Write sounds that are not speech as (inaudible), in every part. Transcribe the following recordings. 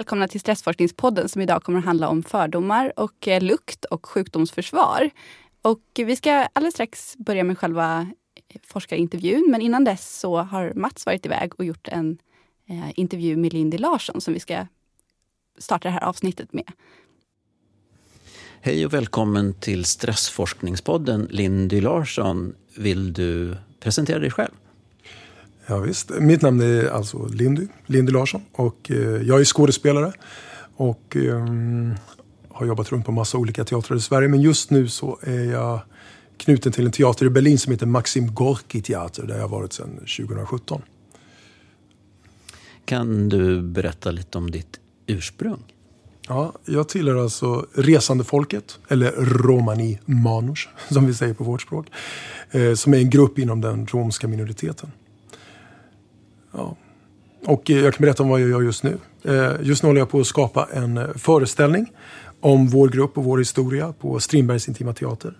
välkomna till Stressforskningspodden som idag kommer att handla om fördomar och eh, lukt och sjukdomsförsvar. Och vi ska alldeles strax börja med själva eh, forskarintervjun men innan dess så har Mats varit iväg och gjort en eh, intervju med Lindy Larsson som vi ska starta det här avsnittet med. Hej och välkommen till Stressforskningspodden. Lindy Larsson, vill du presentera dig själv? Ja, visst. Mitt namn är alltså Lindy, Lindy Larsson och eh, jag är skådespelare och eh, har jobbat runt på massa olika teatrar i Sverige. Men just nu så är jag knuten till en teater i Berlin som heter Maxim Gorki teater där jag har varit sedan 2017. Kan du berätta lite om ditt ursprung? Ja, jag tillhör alltså resandefolket, eller romani manus (laughs) som vi säger på vårt språk. Eh, som är en grupp inom den romska minoriteten. Ja. Och eh, jag kan berätta om vad jag gör just nu. Eh, just nu håller jag på att skapa en eh, föreställning om vår grupp och vår historia på Strindbergs Intima Teater.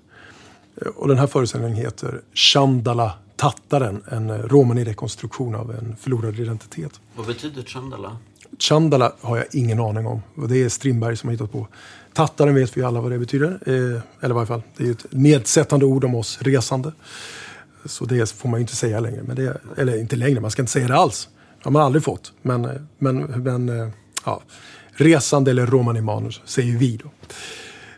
Och den här föreställningen heter Chandala Tattaren, en romani-rekonstruktion av en förlorad identitet. Vad betyder Chandala? Chandala har jag ingen aning om. Det är Strindberg som har hittat på. Tattaren vet vi alla vad det betyder. eller i varje fall, det är ett nedsättande ord om oss resande. Så det får man ju inte säga längre. Men det, eller inte längre, man ska inte säga det alls. Det har man aldrig fått. Men, men, men eh, ja, resande eller romani manus säger vi då.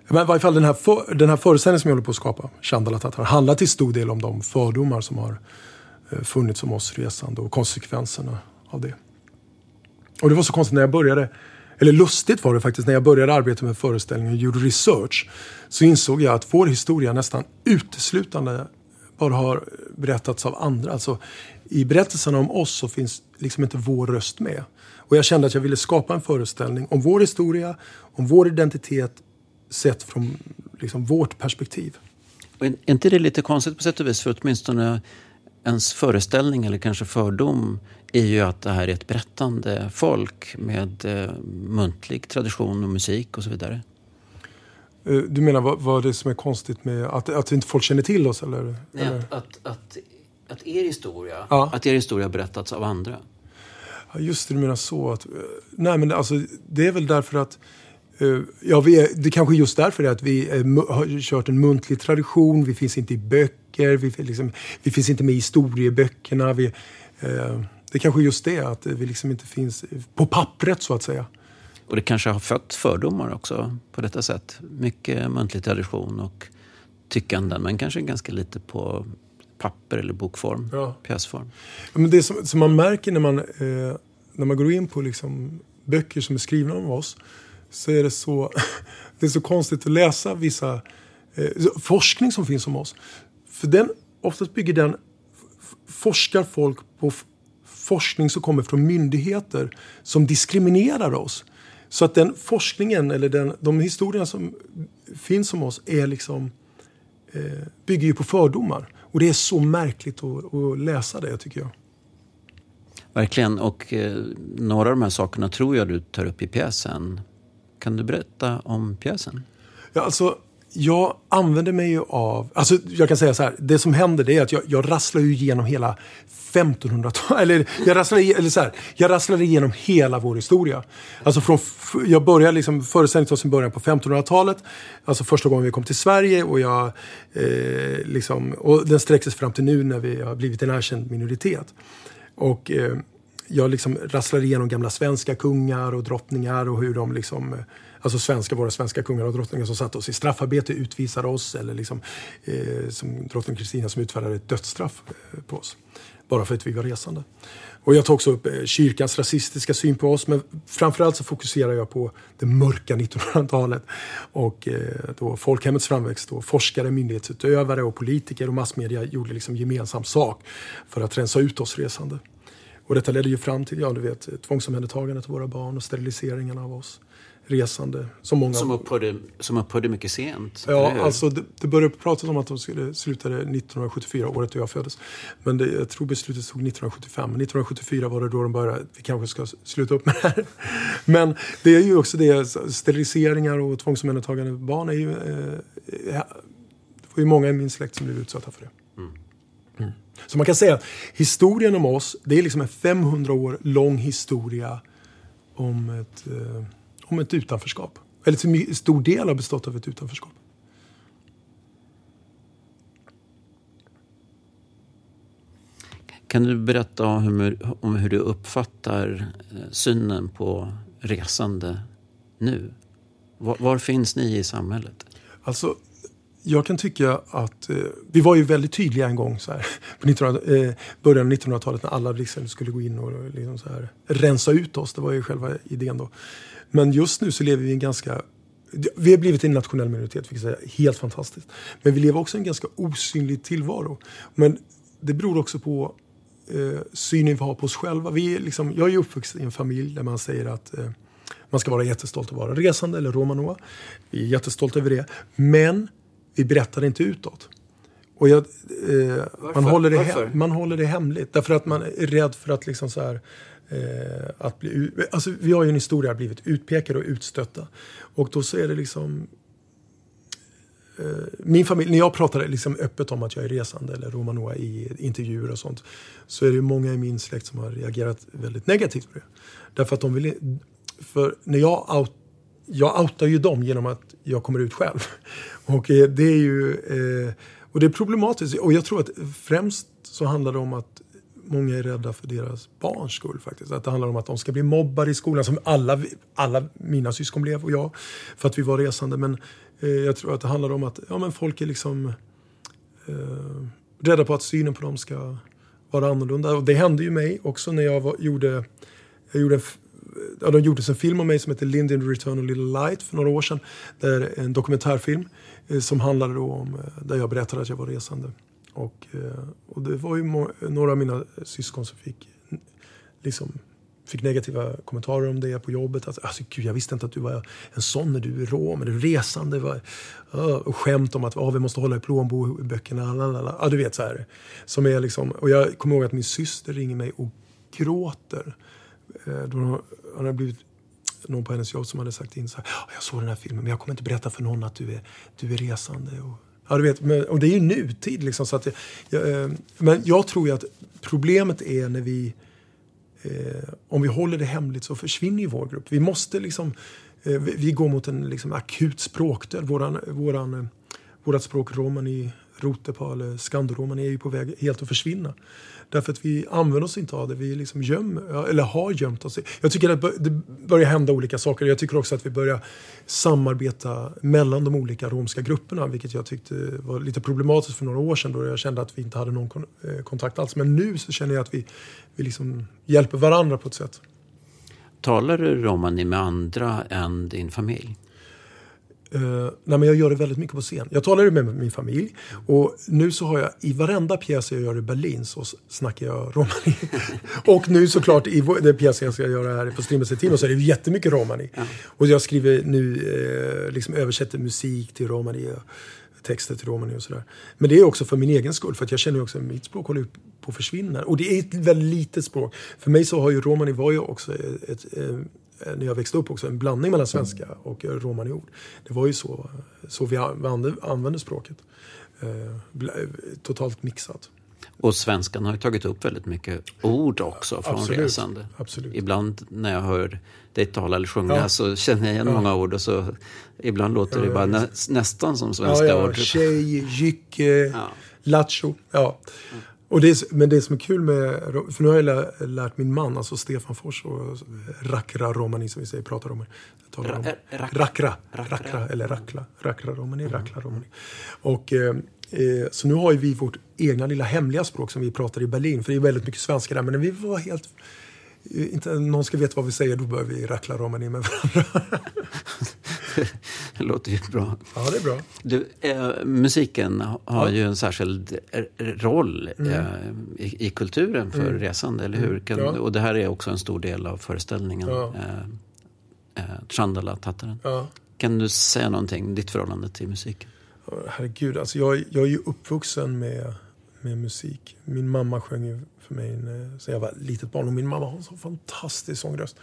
Men i varje fall den här, för, den här föreställningen som jag håller på att skapa, Chandala Tatar, handlar till stor del om de fördomar som har eh, funnits om oss resande och konsekvenserna av det. Och det var så konstigt när jag började, eller lustigt var det faktiskt, när jag började arbeta med föreställningen och gjorde research, så insåg jag att vår historia nästan uteslutande vad har berättats av andra. Alltså, I berättelserna om oss så finns liksom inte vår röst med. Och jag kände att jag ville skapa en föreställning om vår historia, om vår identitet sett från liksom, vårt perspektiv. Och är inte det lite konstigt på sätt och vis? För åtminstone ens föreställning eller kanske fördom är ju att det här är ett berättande folk med eh, muntlig tradition och musik och så vidare. Eh, du menar vad, vad det är som är konstigt med att, att inte folk känner till oss? Eller? Nej, eller? Att, att, att, att, er historia, ja. att er historia berättats av andra. Ja, just det, du menar så. Att, eh, nej, men alltså, det är väl därför att eh, Ja, vi är, det kanske är just därför att vi är, har kört en muntlig tradition. Vi finns inte i böcker. Vi, liksom, vi finns inte med i historieböckerna. Vi, eh, det kanske är just det, att vi liksom inte finns på pappret så att säga. Och det kanske har fött fördomar också på detta sätt. Mycket muntlig tradition och tyckanden, men kanske ganska lite på papper eller bokform, ja. pjäsform. Men det som, som man märker när man, eh, när man går in på liksom böcker som är skrivna om oss så är det så, (laughs) det är så konstigt att läsa vissa eh, forskning som finns om oss. För den, oftast bygger den, forskar folk på forskning som kommer från myndigheter som diskriminerar oss. Så att den forskningen, eller den, de historierna som finns om oss, är liksom, eh, bygger ju på fördomar. Och det är så märkligt att, att läsa det, tycker jag. Verkligen. Och eh, några av de här sakerna tror jag du tar upp i pjäsen. Kan du berätta om pjäsen? Ja, alltså, jag använder mig ju av... Alltså, jag kan säga så här. Det som händer det är att jag, jag rasslar ju igenom hela 1500-talet. (laughs) Eller, jag rasslar, eller så här, jag rasslar igenom hela vår historia. Alltså från, jag börjar liksom, föreställningen tar sin början på 1500-talet. Alltså första gången vi kom till Sverige. Och, jag, eh, liksom, och den sträcker sig fram till nu när vi har blivit en erkänd minoritet. Och... Eh, jag liksom rasslar igenom gamla svenska kungar och drottningar och hur de liksom alltså svenska, våra svenska kungar och drottningar som satte oss i straffarbete utvisade oss eller liksom, eh, som drottning Kristina som utfärdade ett dödsstraff eh, på oss. Bara för att vi var resande. Och jag tar också upp eh, kyrkans rasistiska syn på oss men framförallt så fokuserar jag på det mörka 1900-talet och eh, då folkhemmets framväxt. Då forskare, myndighetsutövare och politiker och massmedia gjorde liksom gemensam sak för att rensa ut oss resande. Och detta ledde ju fram till ja, du vet, tvångsomhändertagandet av våra barn och steriliseringen av oss resande. Som, många... som, upphörde, som upphörde mycket sent? Ja, alltså det, det började pratas om att de skulle sluta 1974, året då jag föddes. Men det, jag tror beslutet tog 1975. Men 1974 var det då de började, vi kanske ska sluta upp med det här. (laughs) Men det är ju också det, steriliseringar och tvångsomhändertagande barn är ju... Eh, det var ju många i min släkt som blev utsatta för det. Mm. Mm. Så man kan säga att historien om oss, det är liksom en 500 år lång historia om ett, eh, om ett utanförskap. Eller till stor del har bestått av ett utanförskap. Kan du berätta om hur, om hur du uppfattar eh, synen på resande nu? Var, var, finns ni i samhället? Alltså, jag kan tycka att eh, vi var ju väldigt tydliga en gång så här, (laughs) på 1900, eh, början av 1900-talet när alla liksom skulle gå in och liksom så här, rensa ut oss. Det var ju själva idén då. Men just nu så lever vi i en ganska vi har blivit en nationell minoritet, vilket är helt fantastiskt. Men vi lever också i en ganska osynlig tillvaro. Men det beror också på eh, synen vi har på oss själva. Vi är liksom, jag är uppvuxen i en familj där man säger att eh, man ska vara jättestolt att vara resande eller romanoa. Vi är jättestolta över det. Men vi berättar inte utåt. Och jag, eh, man, håller det Varför? man håller det hemligt. Därför att man är rädd för att liksom så här, eh, att bli, alltså vi har ju en historia blivit utpekade och utstötta. Och då så är det liksom eh, min familj, när jag pratar liksom öppet om att jag är resande eller romanoa i intervjuer och sånt så är det många i min släkt som har reagerat väldigt negativt på det. Därför att de vill, för när jag, out, jag outar ju dem genom att jag kommer ut själv. (laughs) Och eh, det är ju eh, och det är problematiskt. Och jag tror att främst så handlar det om att många är rädda för deras barns skull faktiskt. Att det handlar om att de ska bli mobbade i skolan som alla, alla mina syskon blev och jag. För att vi var resande. Men eh, jag tror att det handlar om att ja, men folk är liksom eh, rädda på att synen på dem ska vara annorlunda. Och det hände ju mig också när jag var, gjorde, jag gjorde en ja, de gjordes en film om mig som heter Linden Return of Little Light för några år sedan. Där en dokumentärfilm eh, som handlade om, eh, där jag berättade att jag var resande. Och, eh, och det var ju några av mina syskon som fick, liksom, fick negativa kommentarer om det på jobbet. Att, alltså, Gud, jag visste inte att du var en sån när du är rom, eller resande. Var, uh, ah, och skämt om att uh, vi måste hålla i plånböckerna. Lalala. Ja, du vet så här. Som är liksom, och jag kommer ihåg att min syster ringer mig och gråter. Eh, då hon hade blivit någon på hennes jobb som hade sagt in så här, ah, jag såg den här filmen men jag kommer inte berätta för någon att du är, du är resande. Och, ja, du vet, men, och det är ju nutid liksom. Så att jag, jag, eh, men jag tror ju att problemet är när vi, eh, om vi håller det hemligt så försvinner ju vår grupp. Vi måste liksom, eh, vi, vi, går mot en liksom, akut språkdöd. Våran, våran, eh, vårat språk romani, rotepal, skandoromani är ju på väg helt att försvinna. Därför att vi använder oss inte av det. Vi liksom gömmer, eller har gömt oss. Jag tycker att det börjar hända olika saker. Jag tycker också att vi börjar samarbeta mellan de olika romska grupperna. Vilket jag tyckte var lite problematiskt för några år sedan då jag kände att vi inte hade någon eh, kontakt alls. Men nu så känner jag att vi, vi liksom hjälper varandra på ett sätt. Talar du romani med andra än din familj? Uh, nej, men jag gör det väldigt mycket på scen. Jag talar med min familj och nu så har jag i varenda pjäs jag gör i Berlin så snackar jag romani. (laughs) och nu såklart i den pjäsen jag ska göra här på Strimmelsen Timo så är det jättemycket romani. Ja. Och jag skriver nu, uh, liksom översätter musik till romani. Och texter till romani och sådär. Men det är också för min egen skull, för att jag känner också att mitt språk håller på att försvinna. Och det är ett väldigt litet språk. För mig så har ju romani var ju också ett, ett, ett Eh, när jag växte upp också, en blandning mellan svenska och romani-ord. Det var ju så, så vi använde språket. Eh, totalt mixat. Och svenskan har ju tagit upp väldigt mycket ord också från Absolut. resande. Absolut. Ibland när jag hör dig tala eller sjunga ja. så känner jag igen ja. många ord och så ibland låter det bara nä, nästan som svenska ja, ja. ord. Tjej, jycke, ja. lattjo. Ja. Och det är, men det som är kul med, för nu har jag lärt min man, alltså Stefan Fors och Rakra Romani som vi säger, pratar om. Talar om. Rakra, Rakra, eller Rakla, Rakra Romani, mm. Rakla Romani. Och, eh, eh, så nu har vi vårt egna lilla hemliga språk som vi pratar i Berlin, för det är väldigt mycket svenska där, men när vi var helt eh, inte någon ska veta vad vi säger, då börjar vi rackla romani med varandra. (laughs) det låter ju bra. Ja, det är bra. Du, eh, musiken har ja. ju en särskild roll mm. eh, i, i, kulturen för mm. resande, eller hur? Mm. Kan, ja. Och det här är också en stor del av föreställningen. Ja. Eh, eh, Chandala Tattaren. Ja. Kan du säga någonting, ditt förhållande till musiken? Herregud, alltså jag, jag är ju uppvuxen med, med musik. Min mamma sjöng för mig när jag var litet barn och min mamma har en så fantastisk sångröst.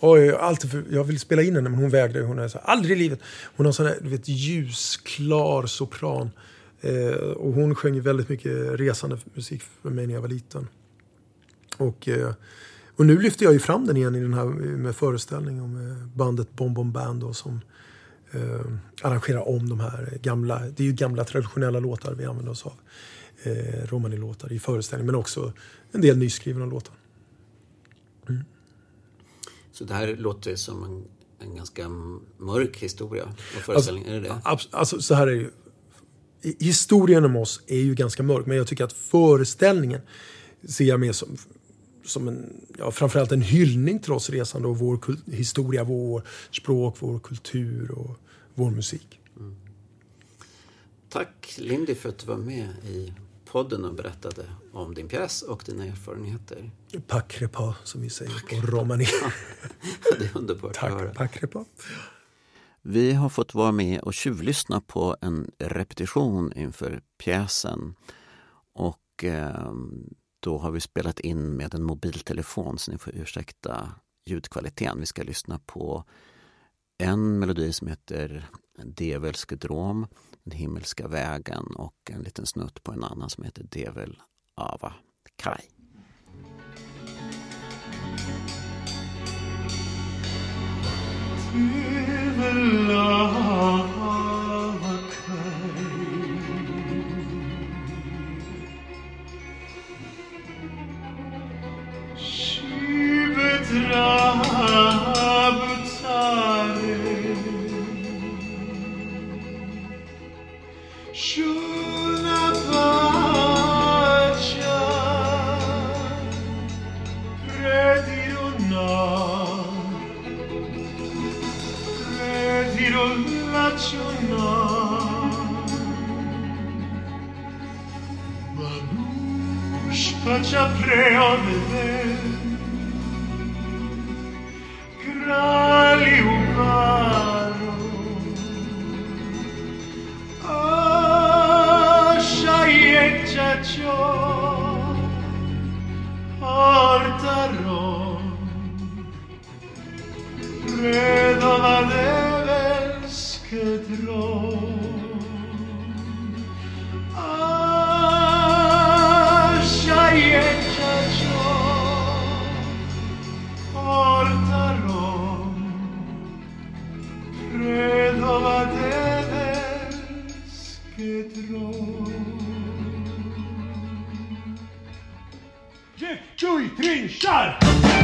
Oj, alltid för, jag vill spela in henne men hon vägrade. Hon är så, här, aldrig i livet. Hon har sån här, du vet, ljusklar sopran. Eh, och hon sjöng väldigt mycket resande musik för mig när jag var liten. Och, eh, Och nu lyfter jag ju fram den igen i den här eh, med föreställningen om eh, bandet Bom Bom Band då, som eh, arrangerar om de här gamla, det är ju gamla traditionella låtar vi använder oss av. Eh, Romani-låtar i föreställningen men också en del nyskrivna låtar. Mm. Så det här låter som en, en ganska mörk historia och föreställning, alltså, är det det? Alltså så här är ju. Historien om oss är ju ganska mörk men jag tycker att föreställningen ser jag mer som som en, ja, framförallt en hyllning till oss resande och vår historia, vår språk, vår kultur och vår musik. Mm. Tack Lindy för att du var med i podden och berättade om din pjäs och dina erfarenheter. Pakrepa, som vi säger Pakrepa. på romani. (laughs) det är underbart Tack, att höra. Pakrepa. Vi har fått vara med och tjuvlyssna på en repetition inför pjäsen. Och eh, då har vi spelat in med en mobiltelefon så ni får ursäkta ljudkvaliteten. Vi ska lyssna på en melodi som heter Develskedrom, den himmelska vägen och en liten snutt på en annan som heter Devel Ava Kai. Devel preovere Schall!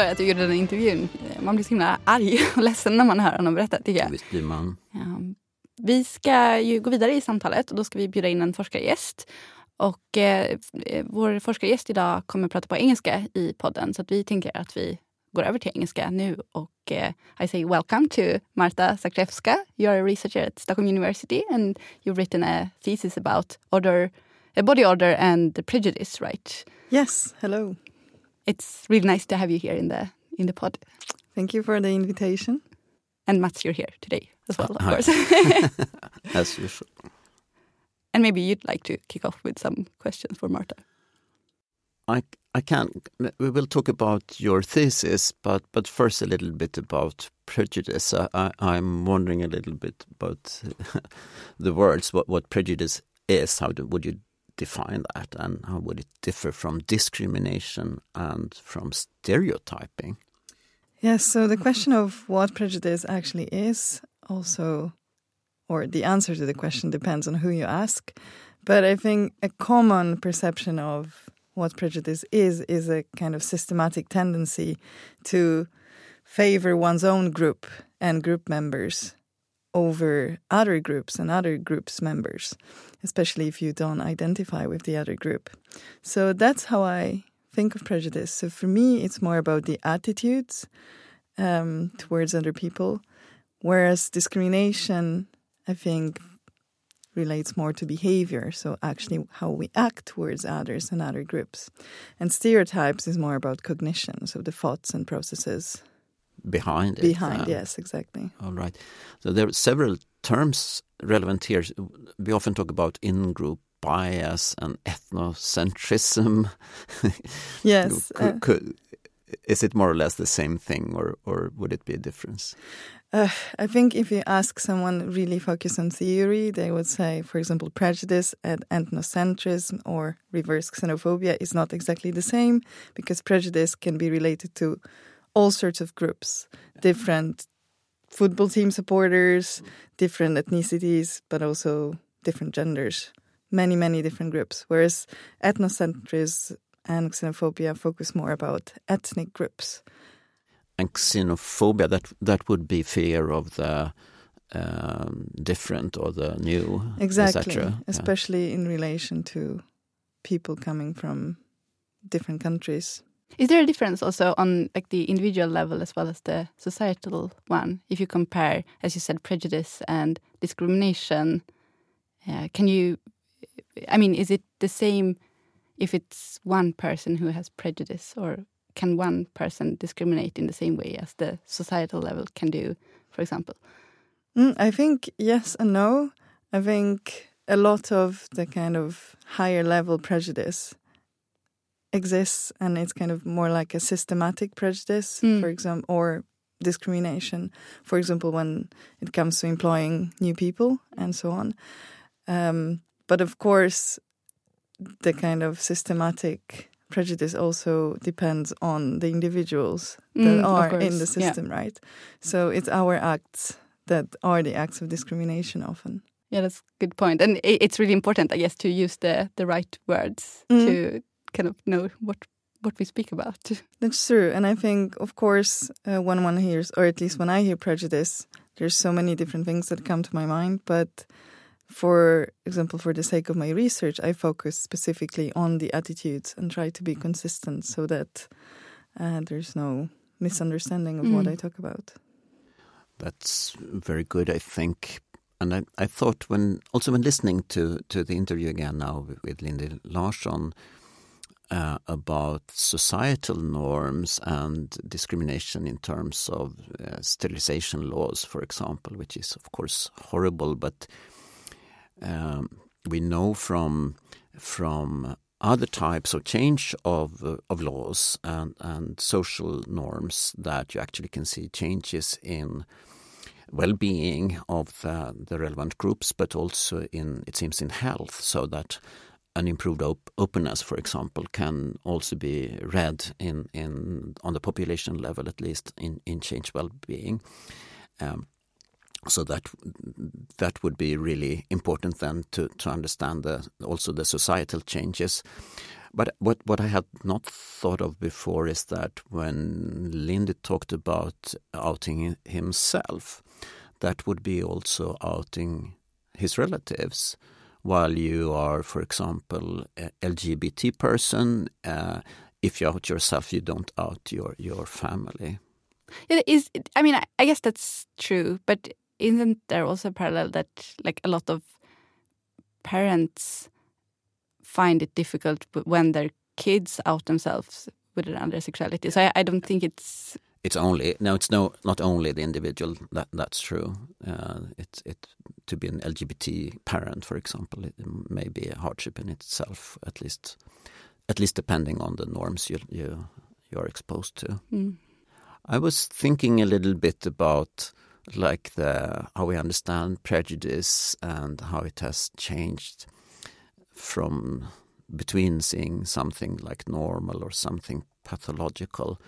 För att du gjorde den intervjun. Man blir så himla arg (laughs) och ledsen när man hör honom berätta, tycker jag. Visst blir man. Ja. Vi ska ju gå vidare i samtalet och då ska vi bjuda in en forskargäst. Och eh, vår forskargäst idag kommer att prata på engelska i podden så att vi tänker att vi går över till engelska nu. Och eh, I say welcome to Marta Zakrewska. You're a researcher at Stockholm University and you've written a thesis about order, body order and prejudice, right? Yes, hello. It's really nice to have you here in the in the pod. Thank you for the invitation. And Mats, you're here today as well, of Hi. course. (laughs) as usual. And maybe you'd like to kick off with some questions for Marta. I I can. We will talk about your thesis, but but first a little bit about prejudice. I, am wondering a little bit about (laughs) the words, what what prejudice is, how do, would you define that, and how would it differ from discrimination and from stereotyping? Yes, so the question of what prejudice actually is also, or the answer to the question depends on who you ask. But I think a common perception of what prejudice is is a kind of systematic tendency to favor one's own group and group members over other groups and other groups' members, especially if you don't identify with the other group. So that's how I think of prejudice. So for me, it's more about the attitudes um, towards other people, whereas discrimination, I think, relates more to behavior. So actually, how we act towards others and other groups. And stereotypes is more about cognition, so the thoughts and processes behind it. behind. yes, exactly. All right. So there are several terms relevant here. We often talk about in-group bias and ethnocentrism. (laughs) Yes. could, uh, could, is it more or less the same thing, or or would it be a difference? Uh, I think if you ask someone really focused on theory, they would say, for example, prejudice and ethnocentrism or reverse xenophobia is not exactly the same because prejudice can be related to all sorts of groups, different football team supporters, different ethnicities, but also different genders, many, many different groups. Whereas ethnocentrism and xenophobia focus more about ethnic groups. And xenophobia, that that would be fear of the um, different or the new, Exactly, etc. especially in relation to people coming from different countries. Is there a difference also on like the individual level as well as the societal one? If you compare, as you said, prejudice and discrimination, uh, can you? I mean, is it the same if it's one person who has prejudice, or can one person discriminate in the same way as the societal level can do, for example? Mm, I think yes and no. I think a lot of the kind of higher level prejudice exists and it's kind of more like a systematic prejudice, Mm. for example, or discrimination, for example, when it comes to employing new people and so on. Um, but of course, the kind of systematic prejudice also depends on the individuals that Mm, are in the yeah. system, right? So it's our acts that are the acts of discrimination often. Yeah, that's a good point, and it's really important, I guess, to use the the right words Mm. to kind of know what what we speak about. (laughs) That's true. And I think, of course, uh, when one hears, or at least when I hear prejudice, there's so many different things that come to my mind. But for example, for the sake of my research, I focus specifically on the attitudes and try to be consistent so that uh, there's no misunderstanding of what Mm. I talk about. That's very good, I think. And I, I thought when also when listening to, to the interview again now with, with Lindy Larsson uh, about societal norms and discrimination in terms of uh, sterilization laws, for example, which is of course horrible, but um, we know from from other types of change of uh, of laws and and social norms that you actually can see changes in well-being of the, the relevant groups, but also in it seems in health, so that an improved op- openness, for example, can also be read in, in on the population level, at least in, in change well-being. Um, so that that would be really important then to, to understand the, also the societal changes. But what, what I had not thought of before is that when Lindy talked about outing himself, that would be also outing his relatives. While you are, for example, LGBT person, uh, if you out yourself, you don't out your, your family. It is. I mean, I, guess that's true, but isn't there also a parallel that like a lot of parents find it difficult when their kids out themselves with another sexuality? So I, I don't think it's. It's only no, it's no, not only the individual. That that's true. Uh, it's it to be an LGBT parent, for example, it may be a hardship in itself. At least, at least depending on the norms you you you are exposed to. Mm. I was thinking a little bit about like the how we understand prejudice and how it has changed. from between seeing something like normal or something pathological.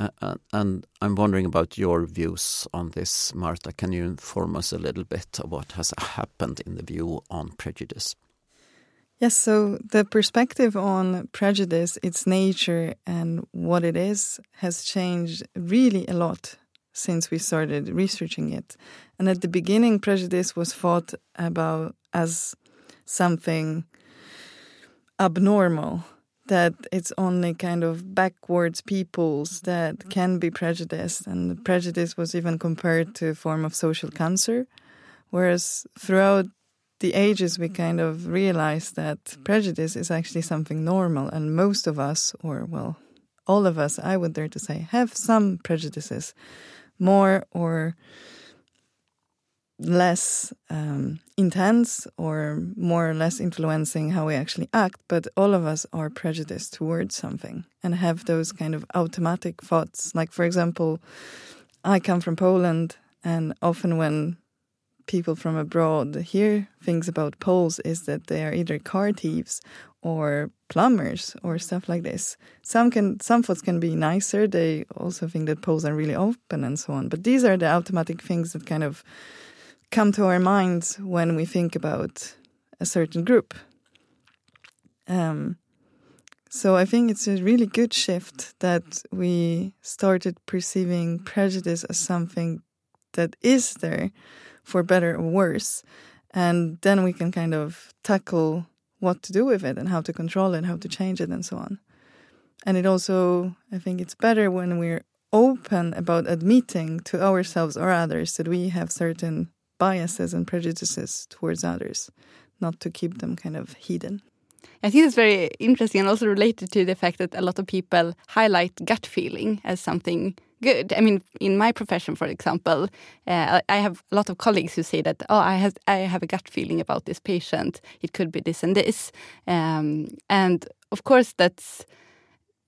Uh, uh, and I'm wondering about your views on this, Marta. Can you inform us a little bit of what has happened in the view on prejudice? Yes, so the perspective on prejudice, its nature, and what it is has changed really a lot since we started researching it. And at the beginning, prejudice was thought about as something abnormal, that it's only kind of backwards peoples that mm-hmm. can be prejudiced. And prejudice was even compared to a form of social cancer. Whereas throughout the ages, we kind of realized that prejudice is actually something normal. And most of us, or well, all of us, I would dare to say, have some prejudices, more or less um, intense or more or less influencing how we actually act, but all of us are prejudiced towards something and have those kind of automatic thoughts. Like, for example, I come from Poland, and often when people from abroad hear things about Poles, is that they are either car thieves or plumbers or stuff like this. Some can some thoughts can be nicer. They also think that Poles are really open and so on. But these are the automatic things that kind of come to our minds when we think about a certain group. Um, so I think it's a really good shift that we started perceiving prejudice as something that is there for better or worse. And then we can kind of tackle what to do with it and how to control it, how to change it, and so on. And it also, I think it's better when we're open about admitting to ourselves or others that we have certain biases and prejudices towards others, not to keep them kind of hidden. I think it's very interesting and also related to the fact that a lot of people highlight gut feeling as something good. I mean, in my profession, for example, uh, I have a lot of colleagues who say that, oh, I have, I have a gut feeling about this patient. It could be this and this. Um, and of course, that's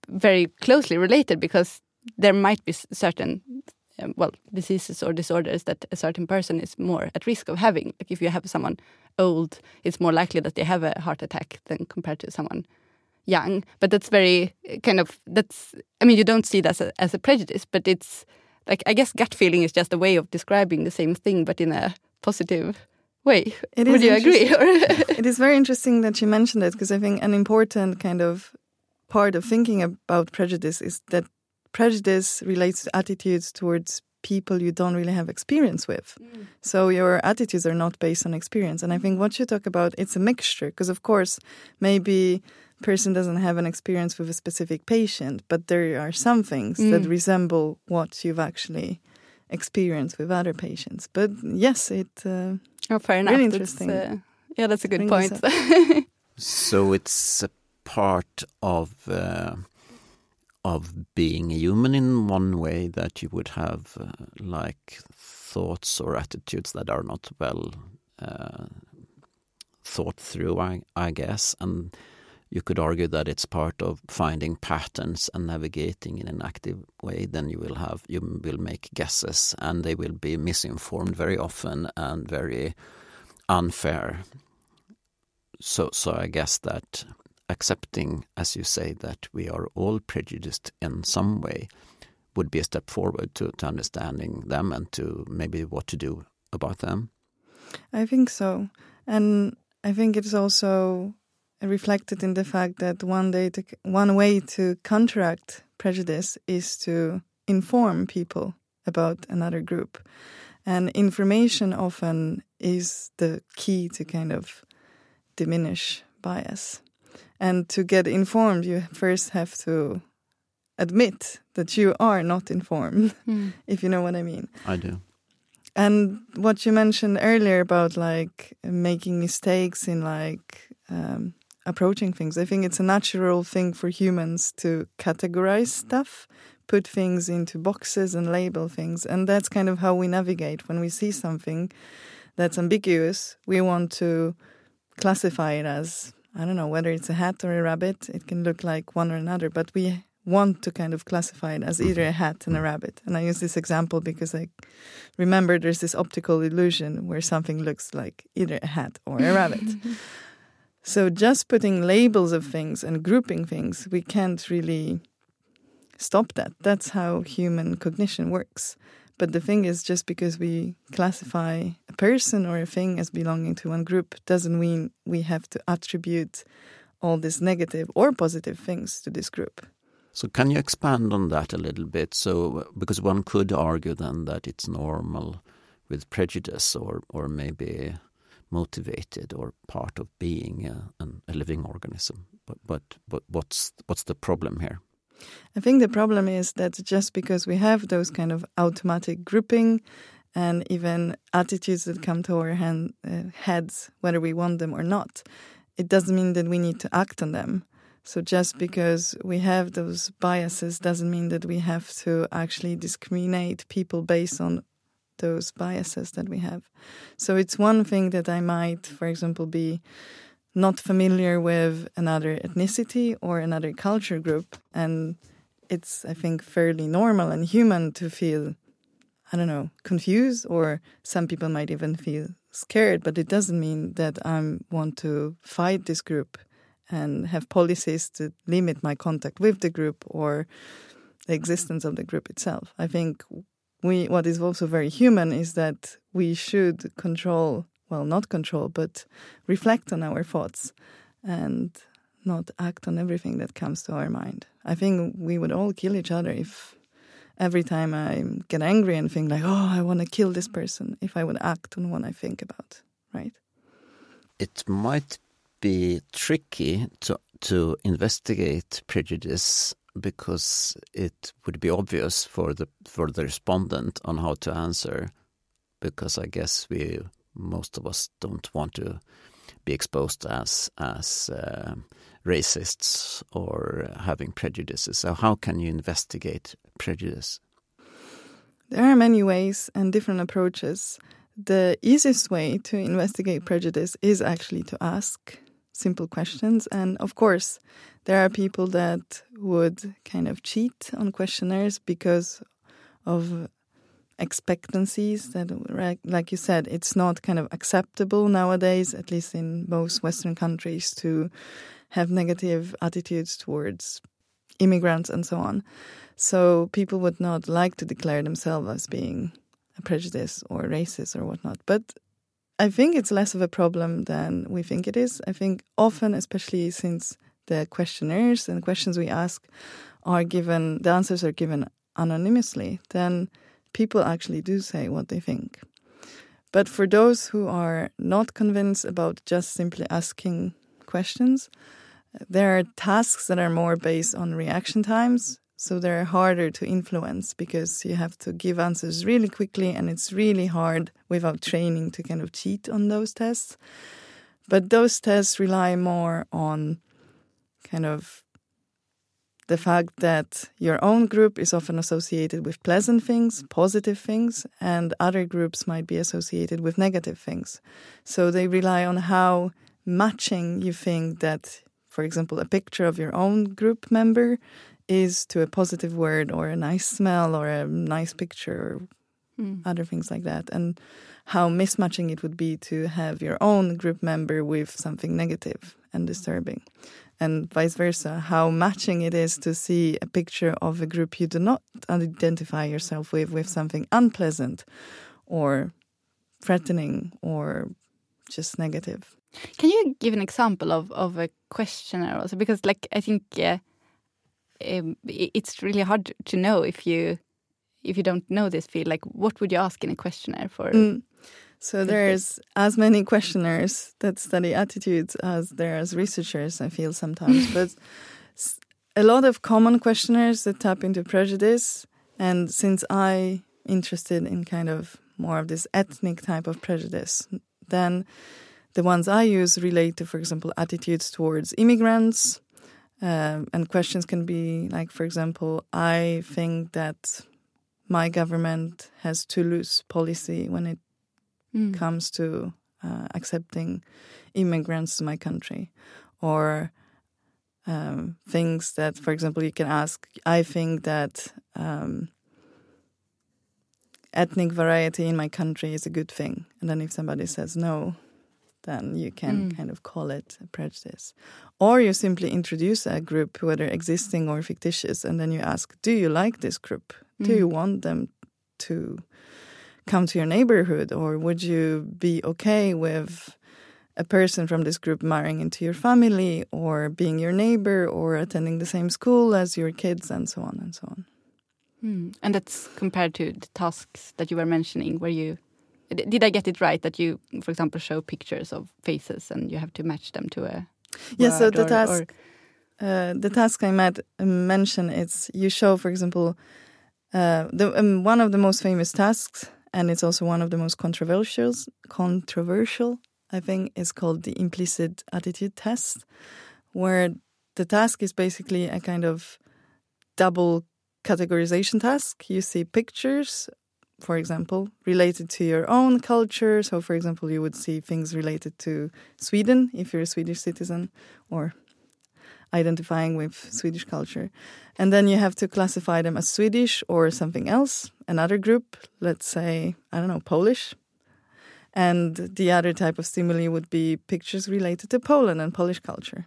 very closely related because there might be certain um, well diseases or disorders that a certain person is more at risk of having. Like if you have someone old, it's more likely that they have a heart attack than compared to someone young. But that's very uh, kind of that's. I mean, you don't see that as a, as a prejudice, but it's like I guess gut feeling is just a way of describing the same thing, but in a positive way. It Would you agree? (laughs) it is very interesting that you mentioned it because I think an important kind of part of thinking about prejudice is that prejudice relates to attitudes towards people you don't really have experience with. Mm. So your attitudes are not based on experience. And I think what you talk about, it's a mixture because of course maybe person doesn't have an experience with a specific patient, but there are some things mm. that resemble what you've actually experienced with other patients. But yes, it uh, oh, fair enough. Really interesting. Uh, yeah, that's a good point. (laughs) so it's a part of uh, of being a human in one way that you would have uh, like thoughts or attitudes that are not well uh, thought through, I, I, guess. And you could argue that it's part of finding patterns and navigating in an active way. Then you will have you will make guesses, and they will be misinformed very often and very unfair. So, so I guess that accepting, as you say, that we are all prejudiced in some way would be a step forward to, to understanding them and to maybe what to do about them? I think so. And I think it's also reflected in the fact that one day to, one way to counteract prejudice is to inform people about another group. And information often is the key to kind of diminish bias. And to get informed, you first have to admit that you are not informed, (laughs) mm. if you know what I mean. I do. And what you mentioned earlier about like making mistakes in like um, approaching things, I think it's a natural thing for humans to categorize stuff, put things into boxes and label things. And that's kind of how we navigate when we see something that's ambiguous. We want to classify it as I don't know whether it's a hat or a rabbit. It can look like one or another, but we want to kind of classify it as either a hat and a rabbit. And I use this example because I remember there's this optical illusion where something looks like either a hat or a rabbit. (laughs) So just putting labels of things and grouping things, we can't really stop that. That's how human cognition works. But the thing is, just because we classify a person or a thing as belonging to one group doesn't mean we have to attribute all these negative or positive things to this group. So, can you expand on that a little bit? So, because one could argue then that it's normal with prejudice or, or maybe motivated or part of being a, a living organism. But, but, but what's, what's the problem here? I think the problem is that just because we have those kind of automatic grouping and even attitudes that come to our hand, uh, heads, whether we want them or not, it doesn't mean that we need to act on them. So just because we have those biases doesn't mean that we have to actually discriminate people based on those biases that we have. So it's one thing that I might, for example, be not familiar with another ethnicity or another culture group. And it's, I think, fairly normal and human to feel, I don't know, confused, or some people might even feel scared. But it doesn't mean that I want to fight this group and have policies to limit my contact with the group or the existence of the group itself. I think we what is also very human is that we should control well not control but reflect on our thoughts and not act on everything that comes to our mind. I think we would all kill each other if every time i get angry and think like oh i want to kill this person if i would act on what i think about right? It might be tricky to to investigate prejudice because it would be obvious for the for the respondent on how to answer because I guess we most of us don't want to be exposed as as uh, racists or having prejudices. So how can you investigate prejudice? There are many ways and different approaches. The easiest way to investigate prejudice is actually to ask simple questions. And of course, there are people that would kind of cheat on questionnaires because of expectancies that like you said it's not kind of acceptable nowadays at least in most western countries to have negative attitudes towards immigrants and so on so people would not like to declare themselves as being a prejudice or racist or whatnot but I think it's less of a problem than we think it is. I think often, especially since the questionnaires and questions we ask are given, the answers are given anonymously, then people actually do say what they think. But for those who are not convinced about just simply asking questions, there are tasks that are more based on reaction times so they're harder to influence because you have to give answers really quickly and it's really hard without training to kind of cheat on those tests. But those tests rely more on kind of the fact that your own group is often associated with pleasant things, positive things, and other groups might be associated with negative things. So they rely on how matching you think that, for example, a picture of your own group member is to a positive word or a nice smell or a nice picture or mm. other things like that and how mismatching it would be to have your own group member with something negative and disturbing and vice versa how matching it is to see a picture of a group you do not identify yourself with with something unpleasant or threatening or just negative can you give an example of, of a questionnaire also because like i think uh, um, it's really hard to know if you if you don't know this field. Like, what would you ask in a questionnaire for? Mm. So there's as many questionnaires that study attitudes as there as researchers. I feel sometimes, (laughs) but a lot of common questionnaires that tap into prejudice. And since I interested in kind of more of this ethnic type of prejudice, then the ones I use relate to, for example, attitudes towards immigrants, um, and questions can be like, for example, I think that my government has too loose policy when it mm. comes to uh, accepting immigrants to my country, or um, things that, for example, you can ask. I think that um, ethnic variety in my country is a good thing, and then if somebody says no, then you can Mm. kind of call it a prejudice. Or you simply introduce a group, whether existing or fictitious, and then you ask, Do you like this group? Do Mm. you want them to come to your neighborhood? Or would you be okay with a person from this group marrying into your family, or being your neighbor, or attending the same school as your kids, and so on and so on? Hmm. And that's compared to the tasks that you were mentioning, where you did I get it right that you, for example, show pictures of faces and you have to match them to a Yeah, so the or- task or- uh, the task I might mention is you show, for example, uh, the um, one of the most famous tasks, and it's also one of the most controversial. Controversial, I think, is called the implicit attitude test, where the task is basically a kind of double categorization task. You see pictures, for example, related to your own culture. So, for example, you would see things related to Sweden if you're a Swedish citizen, or identifying with Swedish culture. And then you have to classify them as Swedish or something else, another group, let's say, I don't know, Polish. And the other type of stimuli would be pictures related to Poland and Polish culture.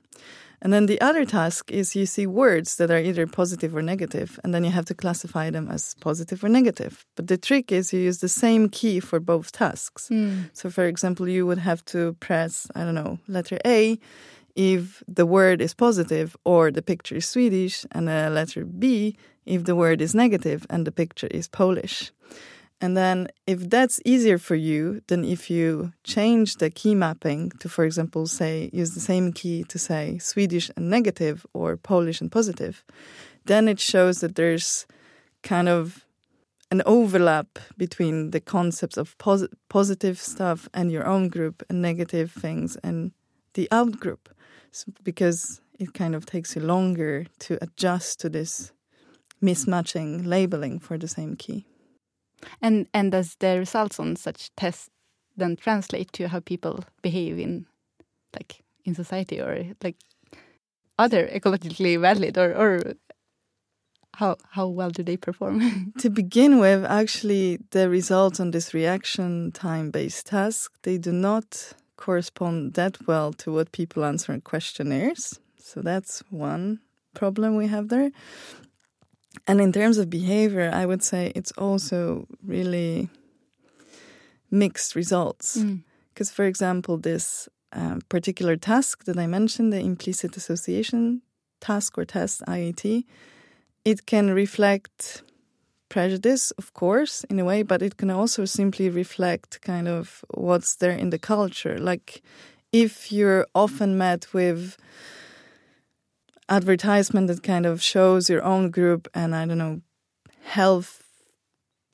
And then the other task is you see words that are either positive or negative, and then you have to classify them as positive or negative. But the trick is you use the same key for both tasks. Hmm. So, for example, you would have to press, I don't know, letter A if the word is positive or the picture is Swedish, and a letter B if the word is negative and the picture is Polish. And then, if that's easier for you, then if you change the key mapping to, for example, say, use the same key to say Swedish and negative or Polish and positive, then it shows that there's kind of an overlap between the concepts of posi- positive stuff and your own group and negative things and the out group because it kind of takes you longer to adjust to this mismatching labeling for the same key. And and does the results on such tests then translate to how people behave in like in society or like they ecologically valid or or how how well do they perform? (laughs) to begin with, actually, the results on this reaction time based task they do not correspond that well to what people answer in questionnaires. So that's one problem we have there. And in terms of behavior, I would say it's also really mixed results. Mm. Because, for example, this um, particular task that I mentioned, the implicit association task or test, IAT, it can reflect prejudice, of course, in a way, but it can also simply reflect kind of what's there in the culture. Like if you're often met with advertisement that kind of shows your own group and I don't know health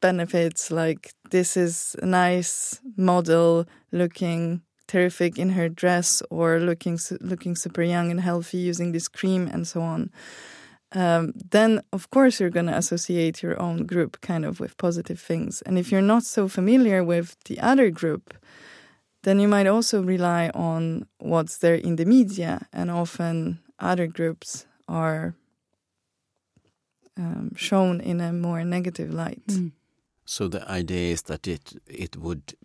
benefits like this is a nice model looking terrific in her dress or looking looking super young and healthy using this cream and so on um, then of course you're going to associate your own group kind of with positive things and if you're not so familiar with the other group then you might also rely on what's there in the media and often other groups are um, shown in a more negative light. Mm. So the idea is that it it would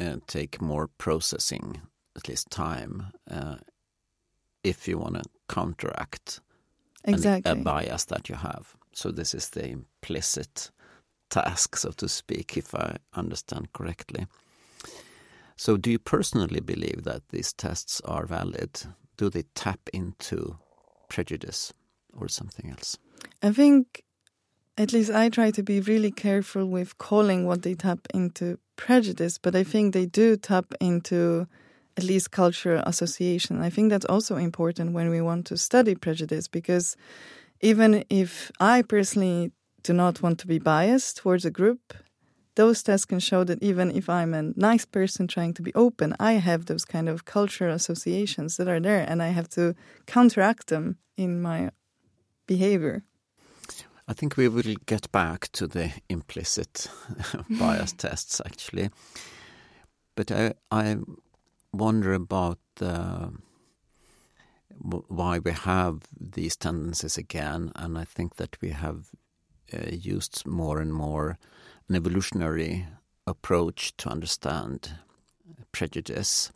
uh, take more processing, at least time, uh, if you want to counteract an- Exactly. a bias that you have. So this is the implicit task, so to speak, if I understand correctly. So do you personally believe that these tests are valid? Do they tap into prejudice or something else? I think, at least I try to be really careful with calling what they tap into prejudice, but I think they do tap into at least cultural association. I think that's also important when we want to study prejudice because even if I personally do not want to be biased towards a group, those tests can show that even if I'm a nice person trying to be open, I have those kind of cultural associations that are there and I have to counteract them in my behavior. I think we will get back to the implicit (laughs) bias tests actually. But I, I wonder about uh, why we have these tendencies again, and I think that we have uh, used more and more an evolutionary approach to understand prejudice.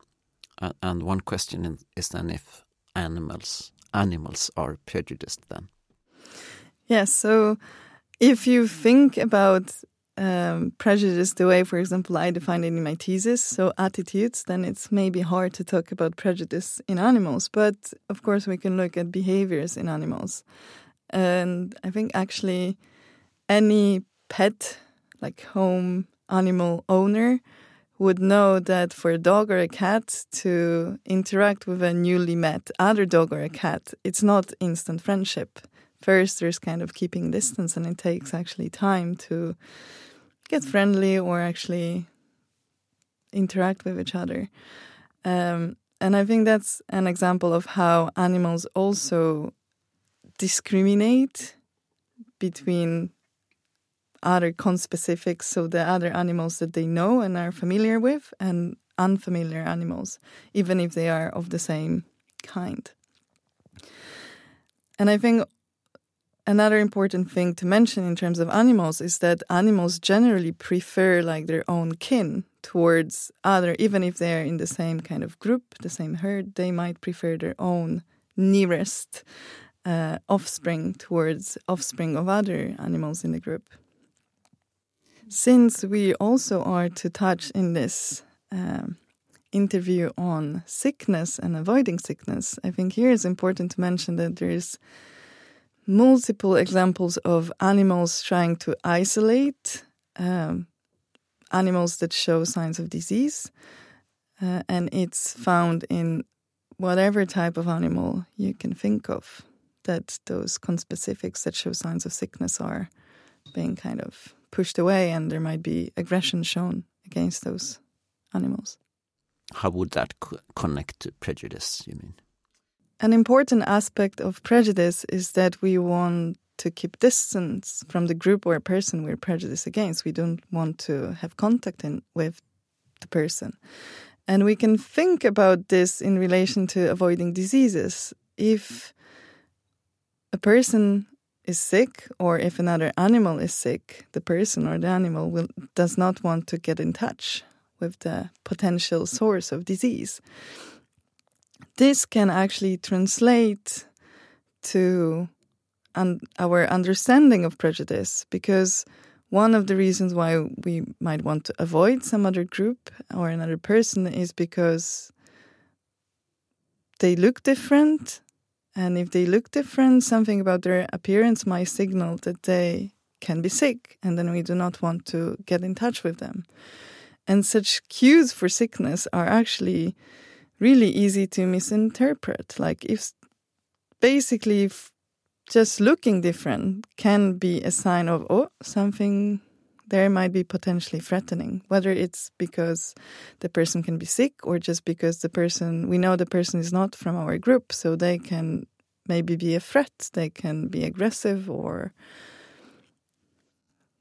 And one question is then if animals animals are prejudiced then. Yes, so if you think about um, prejudice the way, for example, I defined it in my thesis, so attitudes, then it's maybe hard to talk about prejudice in animals. But of course, we can look at behaviors in animals. And I think actually any pet, like home animal owner, would know that for a dog or a cat to interact with a newly met other dog or a cat, it's not instant friendship. First, there's kind of keeping distance, and it takes actually time to get friendly or actually interact with each other. Um, and I think that's an example of how animals also discriminate between other conspecifics, so the other animals that they know and are familiar with, and unfamiliar animals, even if they are of the same kind. And I think another important thing to mention in terms of animals is that animals generally prefer like their own kin towards other even if they're in the same kind of group the same herd they might prefer their own nearest uh, offspring towards offspring of other animals in the group. Since we also are to touch in this um, interview on sickness and avoiding sickness, I think here it's important to mention that there's multiple examples of animals trying to isolate um, animals that show signs of disease, uh, and it's found in whatever type of animal you can think of that those conspecifics that show signs of sickness are being kind of pushed away and there might be aggression shown against those animals. How would that co connect to prejudice, you mean? An important aspect of prejudice is that we want to keep distance from the group or person we're prejudiced against. We don't want to have contact in, with the person. And we can think about this in relation to avoiding diseases. If a person is sick or if another animal is sick, the person or the animal will, does not want to get in touch with the potential source of disease. This can actually translate to un our understanding of prejudice because one of the reasons why we might want to avoid some other group or another person is because they look different and if they look different, something about their appearance might signal that they can be sick, and then we do not want to get in touch with them. And such cues for sickness are actually really easy to misinterpret. Like, if basically if just looking different can be a sign of, oh, something there might be potentially threatening, whether it's because the person can be sick or just because the person, we know the person is not from our group, so they can maybe be a threat, they can be aggressive or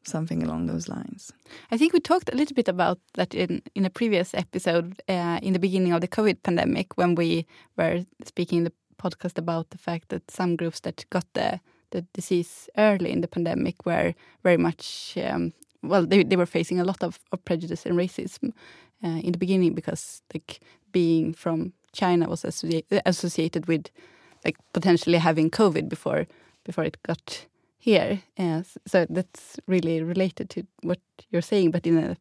something along those lines. I think we talked a little bit about that in, in a previous episode uh, in the beginning of the COVID pandemic when we were speaking in the podcast about the fact that some groups that got the the disease early in the pandemic were very much um, well, they they were facing a lot of, of prejudice and racism uh, in the beginning because like being from China was associ associated with like potentially having COVID before before it got here. Uh, so that's really related to what you're saying, but in a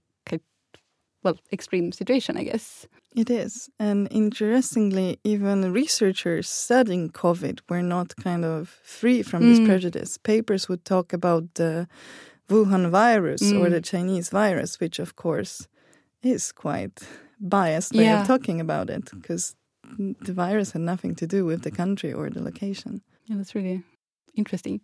well extreme situation, I guess. It is, and interestingly, even researchers studying COVID were not kind of free from mm. this prejudice. Papers would talk about the Wuhan virus mm. or the Chinese virus, which of course is quite biased way yeah. of talking about it because the virus had nothing to do with the country or the location. Yeah, that's really interesting.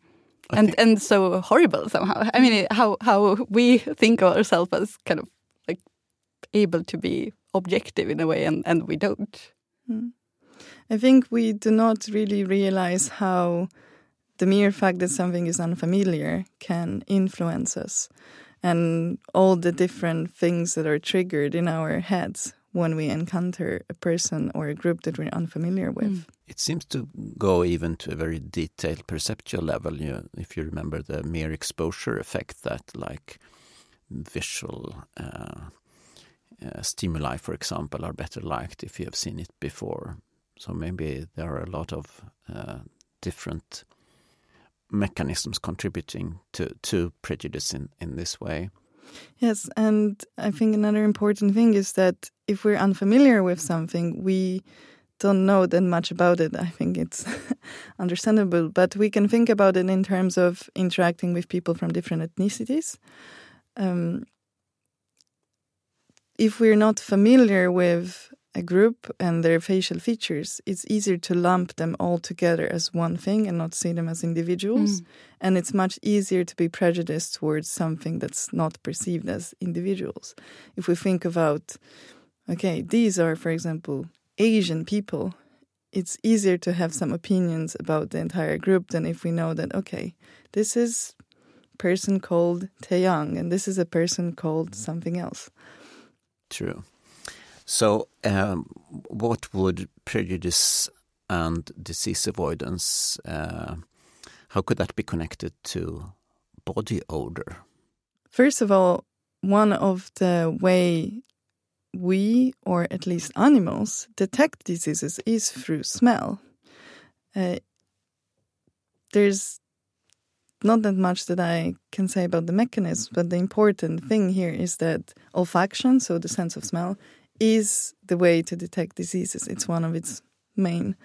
(laughs) And and so horrible somehow. I mean, how how we think of ourselves as kind of like able to be objective in a way, and and we don't. Mm. I think we do not really realize how the mere fact that something is unfamiliar can influence us and all the different things that are triggered in our heads when we encounter a person or a group that we're unfamiliar with. Mm. It seems to go even to a very detailed perceptual level. You, if you remember the mere exposure effect, that like visual uh, uh, stimuli, for example, are better liked if you have seen it before. So maybe there are a lot of uh, different mechanisms contributing to, to prejudice in, in this way. Yes, and I think another important thing is that if we're unfamiliar with something, we don't know that much about it. I think it's (laughs) understandable, but we can think about it in terms of interacting with people from different ethnicities. Um, if we're not familiar with a group and their facial features, it's easier to lump them all together as one thing and not see them as individuals. Mm. And it's much easier to be prejudiced towards something that's not perceived as individuals. If we think about, okay, these are, for example, Asian people, it's easier to have some opinions about the entire group than if we know that, okay, this is person called Taeyang and this is a person called something else. True. So, um, what would prejudice and disease avoidance, uh, how could that be connected to body odor? First of all, one of the way we, or at least animals, detect diseases is through smell. Uh, there's not that much that I can say about the mechanism, but the important thing here is that olfaction, so the sense of smell, is the way to detect diseases. It's one of its main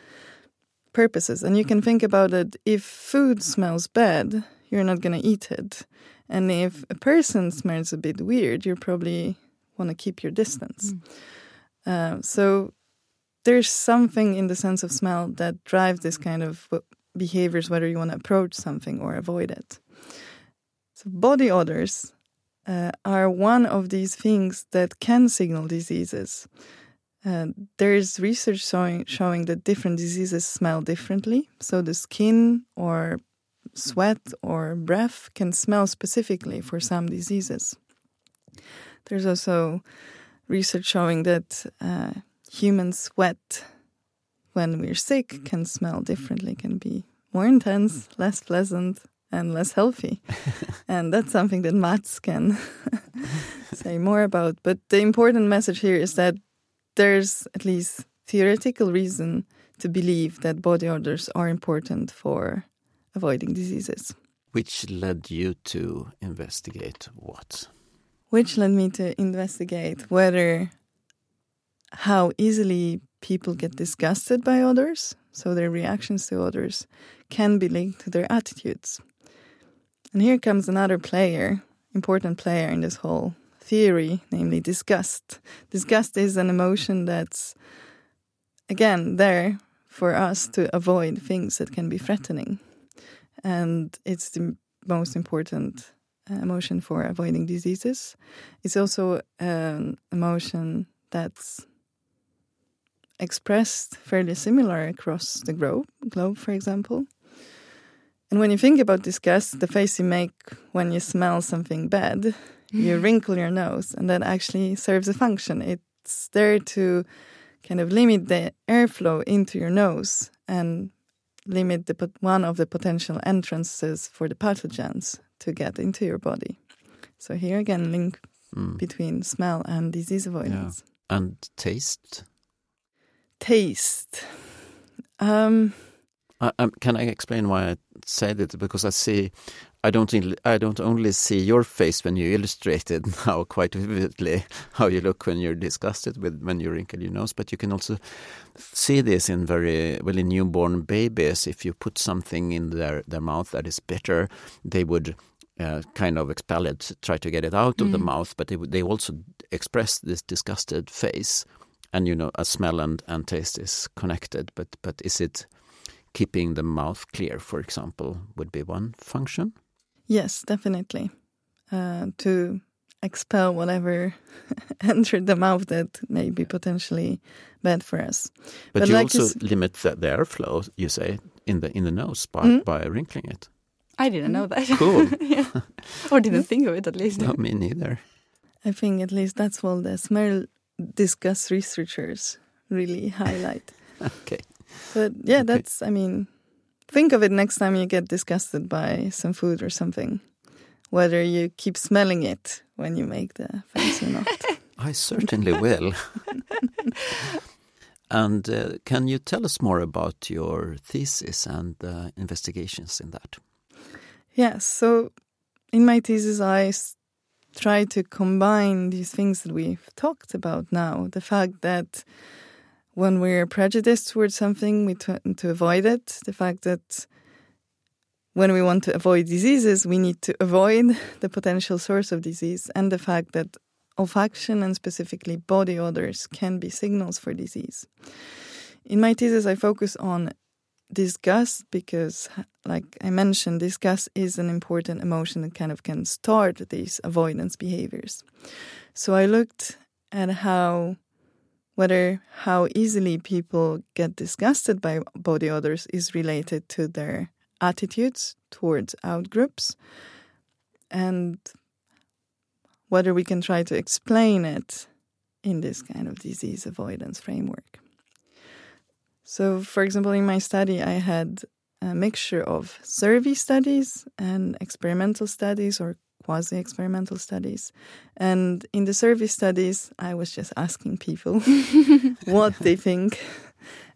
purposes. And you can think about it if food smells bad, you're not going to eat it. And if a person smells a bit weird, you probably want to keep your distance. Mm. Uh, so there's something in the sense of smell that drives this kind of behaviors, whether you want to approach something or avoid it. So body odors uh, are one of these things that can signal diseases. Uh, there is research showing, showing that different diseases smell differently. So the skin or sweat or breath can smell specifically for some diseases. There's also research showing that uh, human sweat when we're sick can smell differently, can be more intense, less pleasant, and less healthy. (laughs) and that's something that Mats can (laughs) say more about. But the important message here is that there's at least theoretical reason to believe that body odors are important for avoiding diseases. Which led you to investigate what? Which led me to investigate whether how easily people get disgusted by others, so their reactions to others can be linked to their attitudes. And here comes another player, important player in this whole theory, namely disgust. Disgust is an emotion that's, again, there for us to avoid things that can be threatening. And it's the most important uh, emotion for avoiding diseases. It's also an emotion that's expressed fairly similar across the globe, globe for example. And when you think about disgust, the face you make when you smell something bad, you (laughs) wrinkle your nose, and that actually serves a function. It's there to kind of limit the airflow into your nose and limit the one of the potential entrances for the pathogens to get into your body. So here again, link mm. between smell and disease avoidance. Yeah. And taste. Taste. Um, uh, um, can I explain why I said it? Because I see, I don't, I don't only see your face when you illustrate it (laughs) now quite vividly how you look when you're disgusted with when you wrinkle your nose, but you can also see this in very well in newborn babies. If you put something in their their mouth that is bitter, they would uh, kind of expel it, try to get it out mm. of the mm. mouth, but they they also express this disgusted face, and you know, a smell and, and taste is connected. But but is it keeping the mouth clear, for example, would be one function? Yes, definitely. Uh, to expel whatever (laughs) entered the mouth that may be potentially bad for us. But, but you like also limit the, the, airflow, you say, in the in the nose by, mm. by wrinkling it. I didn't know that. Cool. (laughs) Or didn't think of it at least. Not me neither. I think at least that's what the smell discuss researchers really highlight. (laughs) okay. But yeah, okay. that's, I mean, think of it next time you get disgusted by some food or something. Whether you keep smelling it when you make the face or not. (laughs) I certainly will. (laughs) and uh, can you tell us more about your thesis and uh, investigations in that? Yes. So, in my thesis, I try to combine these things that we've talked about now. The fact that when we're prejudiced towards something, we tend to avoid it. The fact that when we want to avoid diseases, we need to avoid the potential source of disease, and the fact that olfaction and specifically body odors can be signals for disease. In my thesis, I focus on disgust because, like I mentioned, disgust is an important emotion that kind of can start these avoidance behaviors. So I looked at how whether how easily people get disgusted by body odors is related to their attitudes towards outgroups and whether we can try to explain it in this kind of disease avoidance framework. So, for example, in my study, I had a mixture of survey studies and experimental studies or quasi experimental studies. And in the survey studies, I was just asking people (laughs) what they think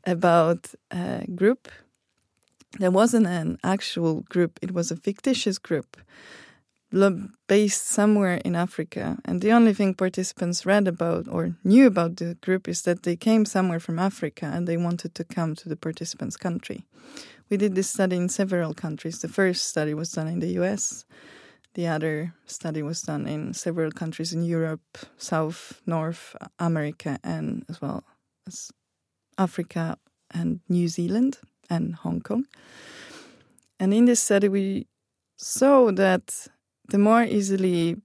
about a group. There wasn't an actual group, it was a fictitious group based somewhere in Africa. And the only thing participants read about or knew about the group is that they came somewhere from Africa and they wanted to come to the participants' country. We did this study in several countries. The first study was done in the US. The other study was done in several countries in Europe, South, North America, and as well as Africa and New Zealand and Hong Kong. And in this study, we saw that the more easily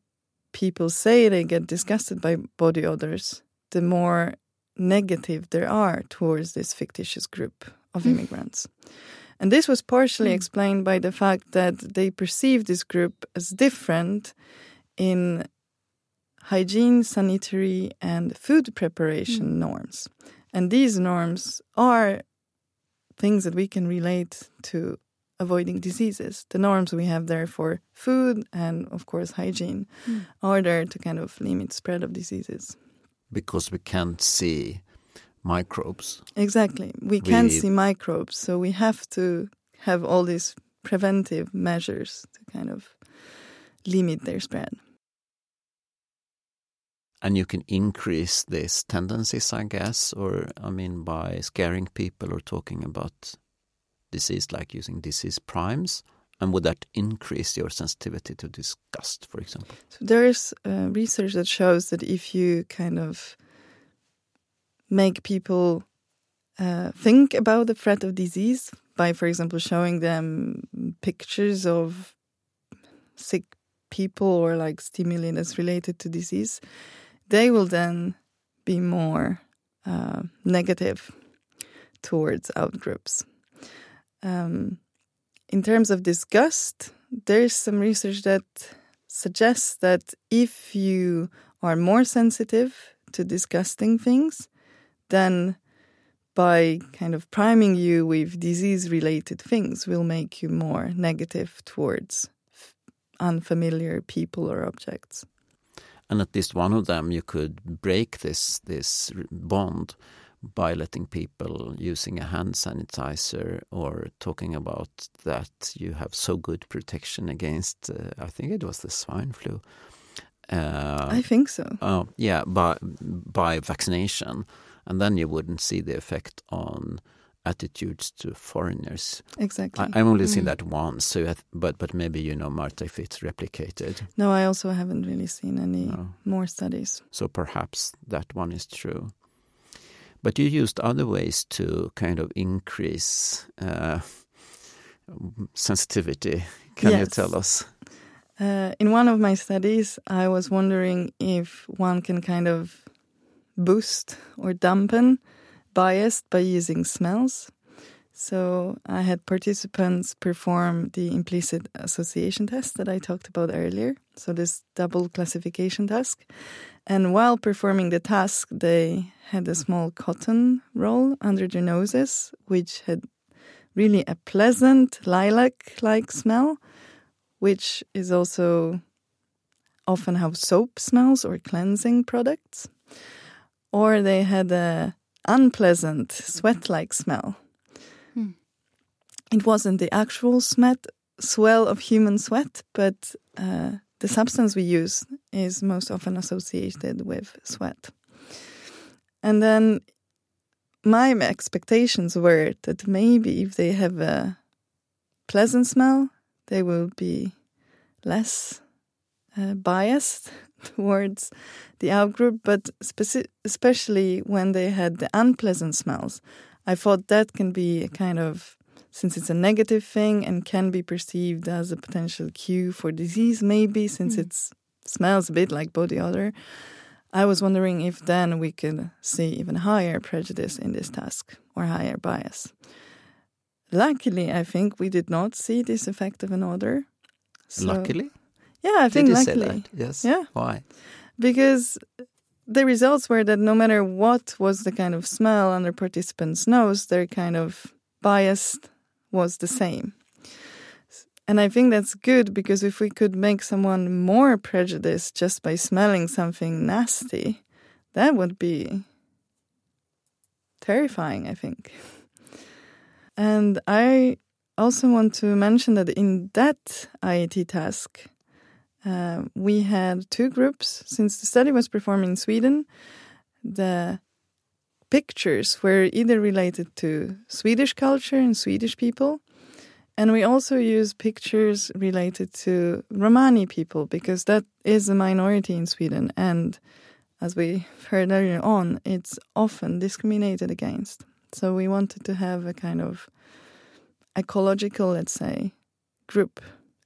people say they get disgusted by body odors, the more negative there are towards this fictitious group of mm. immigrants. And this was partially mm. explained by the fact that they perceive this group as different in hygiene, sanitary, and food preparation mm. norms. And these norms are things that we can relate to avoiding diseases. The norms we have there for food and, of course, hygiene mm. are there to kind of limit spread of diseases. Because we can't see microbes. Exactly. We, we can't see microbes, so we have to have all these preventive measures to kind of limit their spread. And you can increase these tendencies, I guess, or I mean, by scaring people or talking about disease, like using disease primes? And would that increase your sensitivity to disgust, for example? So there is uh, research that shows that if you kind of make people uh, think about the threat of disease by, for example, showing them pictures of sick people or like stimuli that's related to disease, they will then be more uh, negative towards outgroups. Um, in terms of disgust, there's some research that suggests that if you are more sensitive to disgusting things, then by kind of priming you with disease related things will make you more negative towards unfamiliar people or objects. And at least one of them, you could break this this bond by letting people using a hand sanitizer or talking about that you have so good protection against, uh, I think it was the swine flu. Uh, I think so. Oh, yeah, by, by vaccination. And then you wouldn't see the effect on attitudes to foreigners. Exactly. I, have only mm. seen that once, so have, but but maybe you know, Marta, if it's replicated. No, I also haven't really seen any no. more studies. So perhaps that one is true. But you used other ways to kind of increase uh, sensitivity. Can yes. you tell us? Uh, in one of my studies, I was wondering if one can kind of boost or dampen bias by using smells. So I had participants perform the implicit association test that I talked about earlier. So this double classification task. And while performing the task, they had a small cotton roll under their noses, which had really a pleasant lilac like smell, which is also often have soap smells or cleansing products, or they had a unpleasant sweat-like smell. Hmm. It wasn't the actual sweat swell of human sweat, but uh, the substance we use is most often associated with sweat. And then my expectations were that maybe if they have a pleasant smell, they will be less uh, biased (laughs) towards the outgroup, but speci- especially when they had the unpleasant smells, I thought that can be a kind of since it's a negative thing and can be perceived as a potential cue for disease, maybe since Mm. it smells a bit like body odor. I was wondering if then we could see even higher prejudice in this task or higher bias. Luckily, I think we did not see this effect of an odor. So- Luckily? Yeah, I think Did you say that? Yes. Yeah. Why? Because the results were that no matter what was the kind of smell under participants' nose, their kind of bias was the same. And I think that's good because if we could make someone more prejudiced just by smelling something nasty, that would be terrifying, I think. And I also want to mention that in that IAT task, uh, we had two groups. Since the study was performed in Sweden, the pictures were either related to Swedish culture and Swedish people, and we also used pictures related to Romani people because that is a minority in Sweden, and as we heard earlier on, it's often discriminated against. So we wanted to have a kind of ecological, let's say, group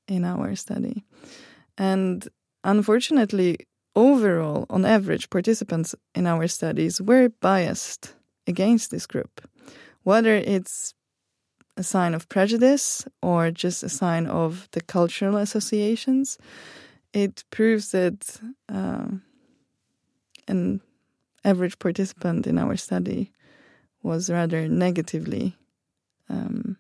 in our study. And unfortunately, overall, on average, participants in our studies were biased against this group, whether it's a sign of prejudice or just a sign of the cultural associations. It proves that um, an average participant in our study was rather negatively um,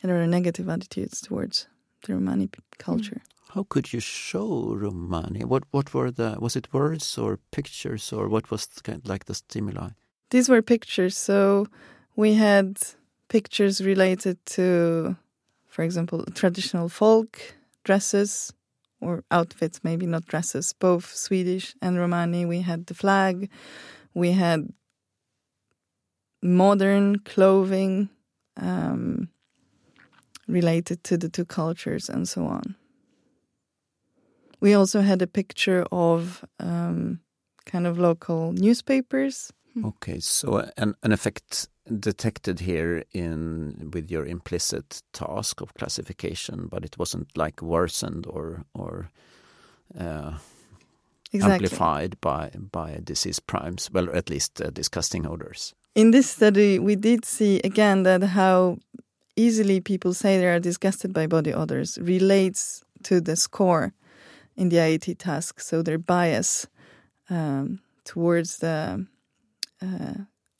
had rather negative attitudes towards the Romani culture. How could you show Romani? What what were the was it words or pictures or what was kind like the stimuli? These were pictures. So we had pictures related to, for example, traditional folk dresses or outfits, maybe not dresses, both Swedish and Romani. We had the flag. We had modern clothing um, related to the two cultures and so on. We also had a picture of um, kind of local newspapers Okay, so an an effect detected here in with your implicit task of classification, but it wasn't like worsened or or uh, exactly. amplified by by disease primes. Well, at least uh, disgusting odors. In this study, we did see again that how easily people say they are disgusted by body odors relates to the score in the IAT task. So their bias um, towards the uh,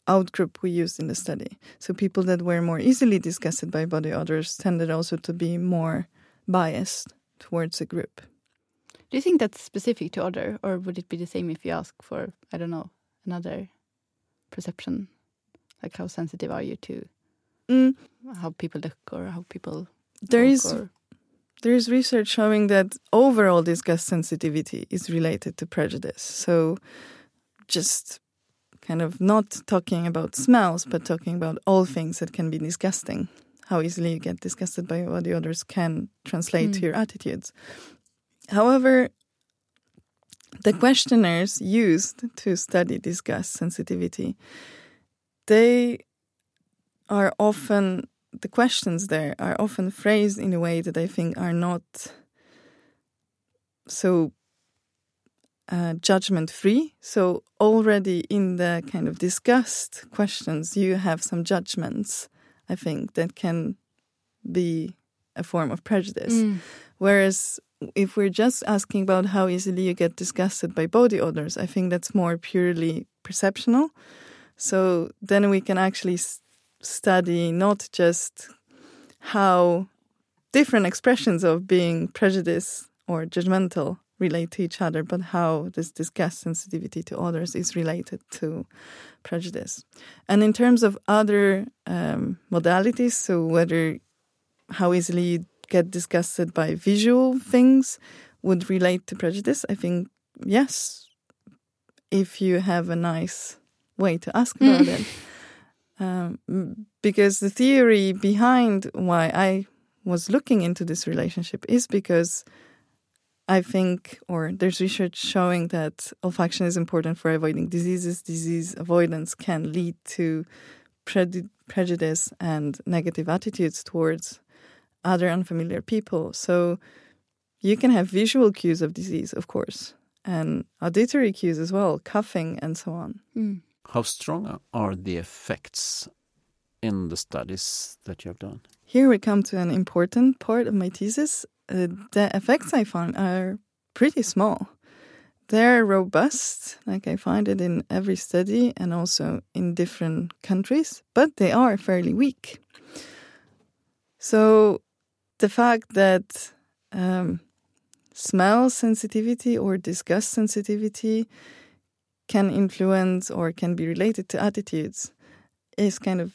outgroup we used in the study. So people that were more easily disgusted by body odors tended also to be more biased towards a group. Do you think that's specific to odor, or would it be the same if you ask for, I don't know, another perception? Like how sensitive are you to Mm, how people look or how people There is. Or... There is research showing that overall disgust sensitivity is related to prejudice. So, just kind of not talking about smells, but talking about all things that can be disgusting. How easily you get disgusted by what the others can translate to Mm. your attitudes. However, the questionnaires used to study disgust sensitivity, they are often the questions there are often phrased in a way that I think are not so uh, judgment free. So already in the kind of disgust questions, you have some judgments. I think that can be a form of prejudice. Mm. Whereas if we're just asking about how easily you get disgusted by body odors, I think that's more purely perceptional. So then we can actually study not just how different expressions of being prejudiced or judgmental relate to each other, but how this disgust sensitivity to others is related to prejudice. And in terms of other um, modalities, so whether how easily you get disgusted by visual things would relate to prejudice, I think yes, if you have a nice way to ask about it. Um, because the theory behind why I was looking into this relationship is because I think, or there's research showing that olfaction is important for avoiding diseases. Disease avoidance can lead to pre- prejudice and negative attitudes towards other unfamiliar people. So you can have visual cues of disease, of course, and auditory cues as well, coughing and so on. Mm. How strong are the effects in the studies that you have done? Here we come to an important part of my thesis uh, the effects I found are pretty small. They're robust, like I find it in every study and also in different countries, but they are fairly weak. So the fact that um, smell sensitivity or disgust sensitivity can influence or can be related to attitudes is kind of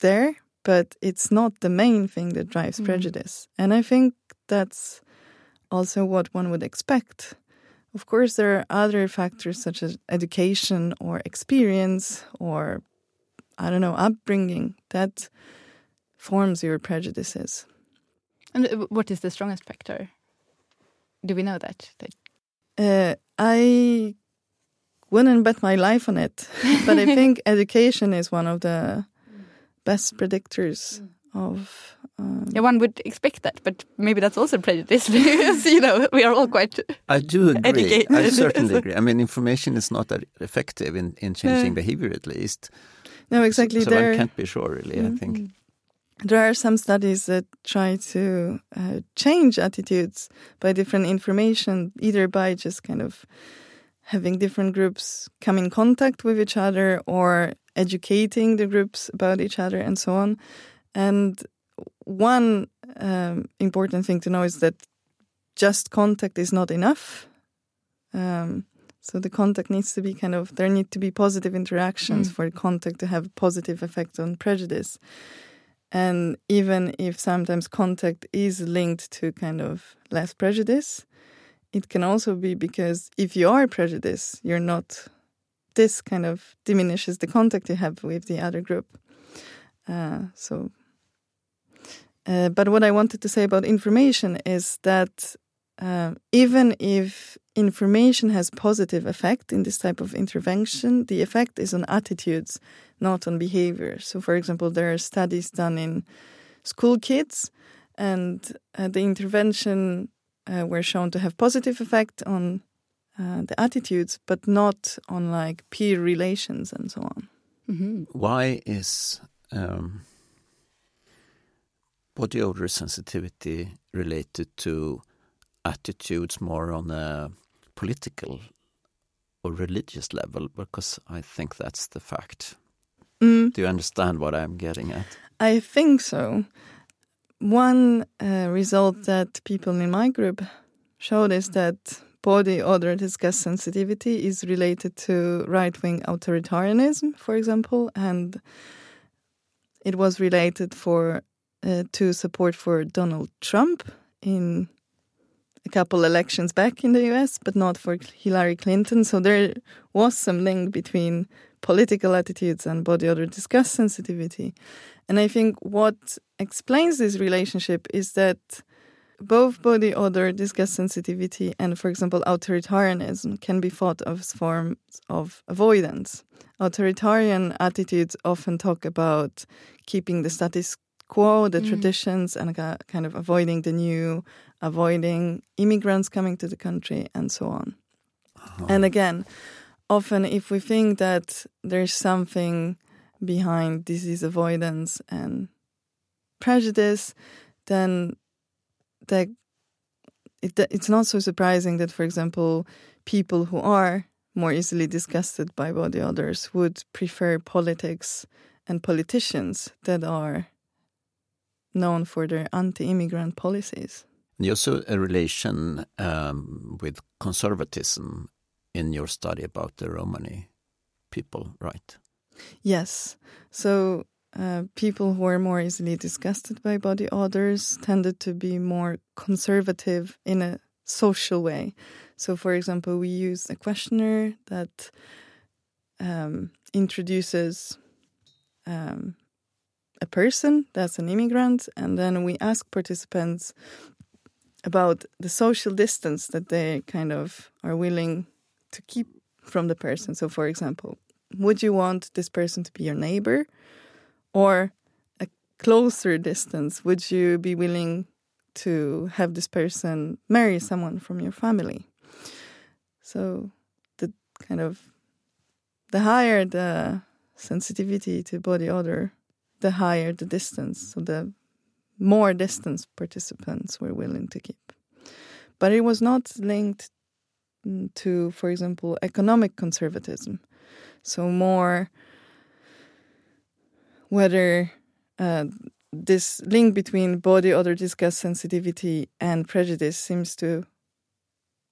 there, but it's not the main thing that drives mm. prejudice. And I think that's also what one would expect. Of course, there are other factors such as education or experience or, I don't know, upbringing that forms your prejudices. And uh, what is the strongest factor? Do we know that? Uh, I wouldn't bet my life on it, (laughs) but I think education is one of the best predictors mm. of. Um, yeah, one would expect that, but maybe that's also prejudice (laughs) because you know we are all quite. I do agree. Educated. I certainly agree. I mean, information is not that effective in in changing no. behavior, at least. No, exactly. So, so there, I can't be sure, really. Mm -hmm. I think mm-hmm. There are some studies that try to uh, change attitudes by different information, either by just kind of having different groups come in contact with each other or educating the groups about each other and so on. And one um, important thing to know is that just contact is not enough. Um, so the contact needs to be kind of there need to be positive interactions mm. for contact to have positive effect on prejudice. And even if sometimes contact is linked to kind of less prejudice, it can also be because if you are prejudiced, you're not this kind of diminishes the contact you have with the other group. Uh, so, uh, but what I wanted to say about information is that uh, even if information has positive effect in this type of intervention, the effect is on attitudes, not on behavior. So, for example, there are studies done in school kids, and uh, the intervention uh, were shown to have positive effect on uh, the attitudes, but not on like peer relations and so on. Mm -hmm. Why is um, body odor sensitivity related to attitudes more on a political or religious level? Because I think that's the fact. Mm. Do you understand what I'm getting at? I think so. One uh, result that people in my group showed is that body odor disgust sensitivity is related to right wing authoritarianism, for example, and it was related for uh, to support for Donald Trump in a couple elections back in the US, but not for Hillary Clinton. So there was some link between political attitudes and body odor disgust sensitivity. And I think what explains this relationship is that both body odor, disgust sensitivity, and, for example, authoritarianism can be thought of as forms of avoidance. Authoritarian attitudes often talk about keeping the status quo, the mm. traditions, and kind of avoiding the new, avoiding immigrants coming to the country, and so on. Oh. And again, often if we think that there's something behind disease avoidance and prejudice, then that it, it's not so surprising that, for example, people who are more easily disgusted by body odors would prefer politics and politicians that are known for their anti-immigrant policies. You saw a relation um, with conservatism in your study about the Romani people, right? Yes. So uh, people who are more easily disgusted by body odors tended to be more conservative in a social way. So, for example, we use a questionnaire that um, introduces um, a person that's an immigrant, and then we ask participants about the social distance that they kind of are willing to keep from the person. So, for example, would you want this person to be your neighbor or a closer distance? Would you be willing to have this person marry someone from your family? So, the kind of the higher the sensitivity to body odor, the higher the distance. So, the more distance participants were willing to keep. But it was not linked to, for example, economic conservatism. So, more whether uh, this link between body odor disgust sensitivity and prejudice seems to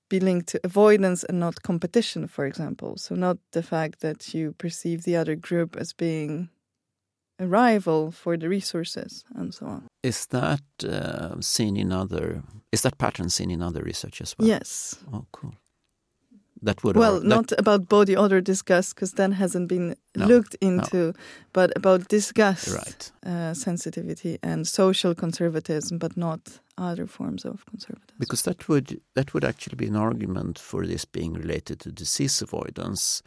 be linked to avoidance and not competition, for example. So, not the fact that you perceive the other group as being a rival for the resources and so on. Is that uh, seen in other? Is that pattern seen in other research as well? Yes. Oh, cool. That would well, that, not about body odor disgust because that hasn't been No, looked into, but about disgust right. uh, sensitivity and social conservatism, but not other forms of conservatism. Because that would that would actually be an argument for this being related to disease avoidance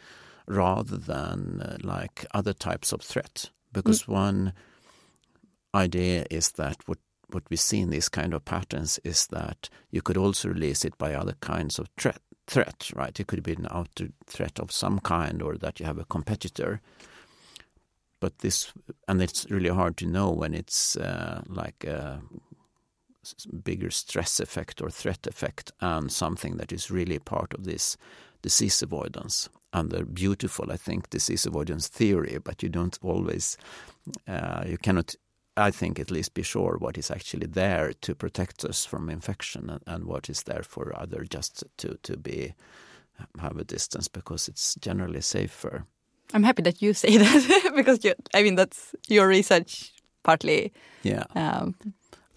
rather than uh, like other types of threat. Because one idea is that what what we see in these kind of patterns is that you could also release it by other kinds of threat. Threat, right? It could be an outer threat of some kind, or that you have a competitor. But this, and it's really hard to know when it's uh, like a bigger stress effect or threat effect, and something that is really part of this disease avoidance. And the beautiful, I think, disease avoidance theory, but you don't always, uh, you cannot I think at least be sure what is actually there to protect us from infection and, and what is there for other just to to be have a distance because it's generally safer. I'm happy that you say (laughs) that because you, I mean that's your research partly. Yeah, Um,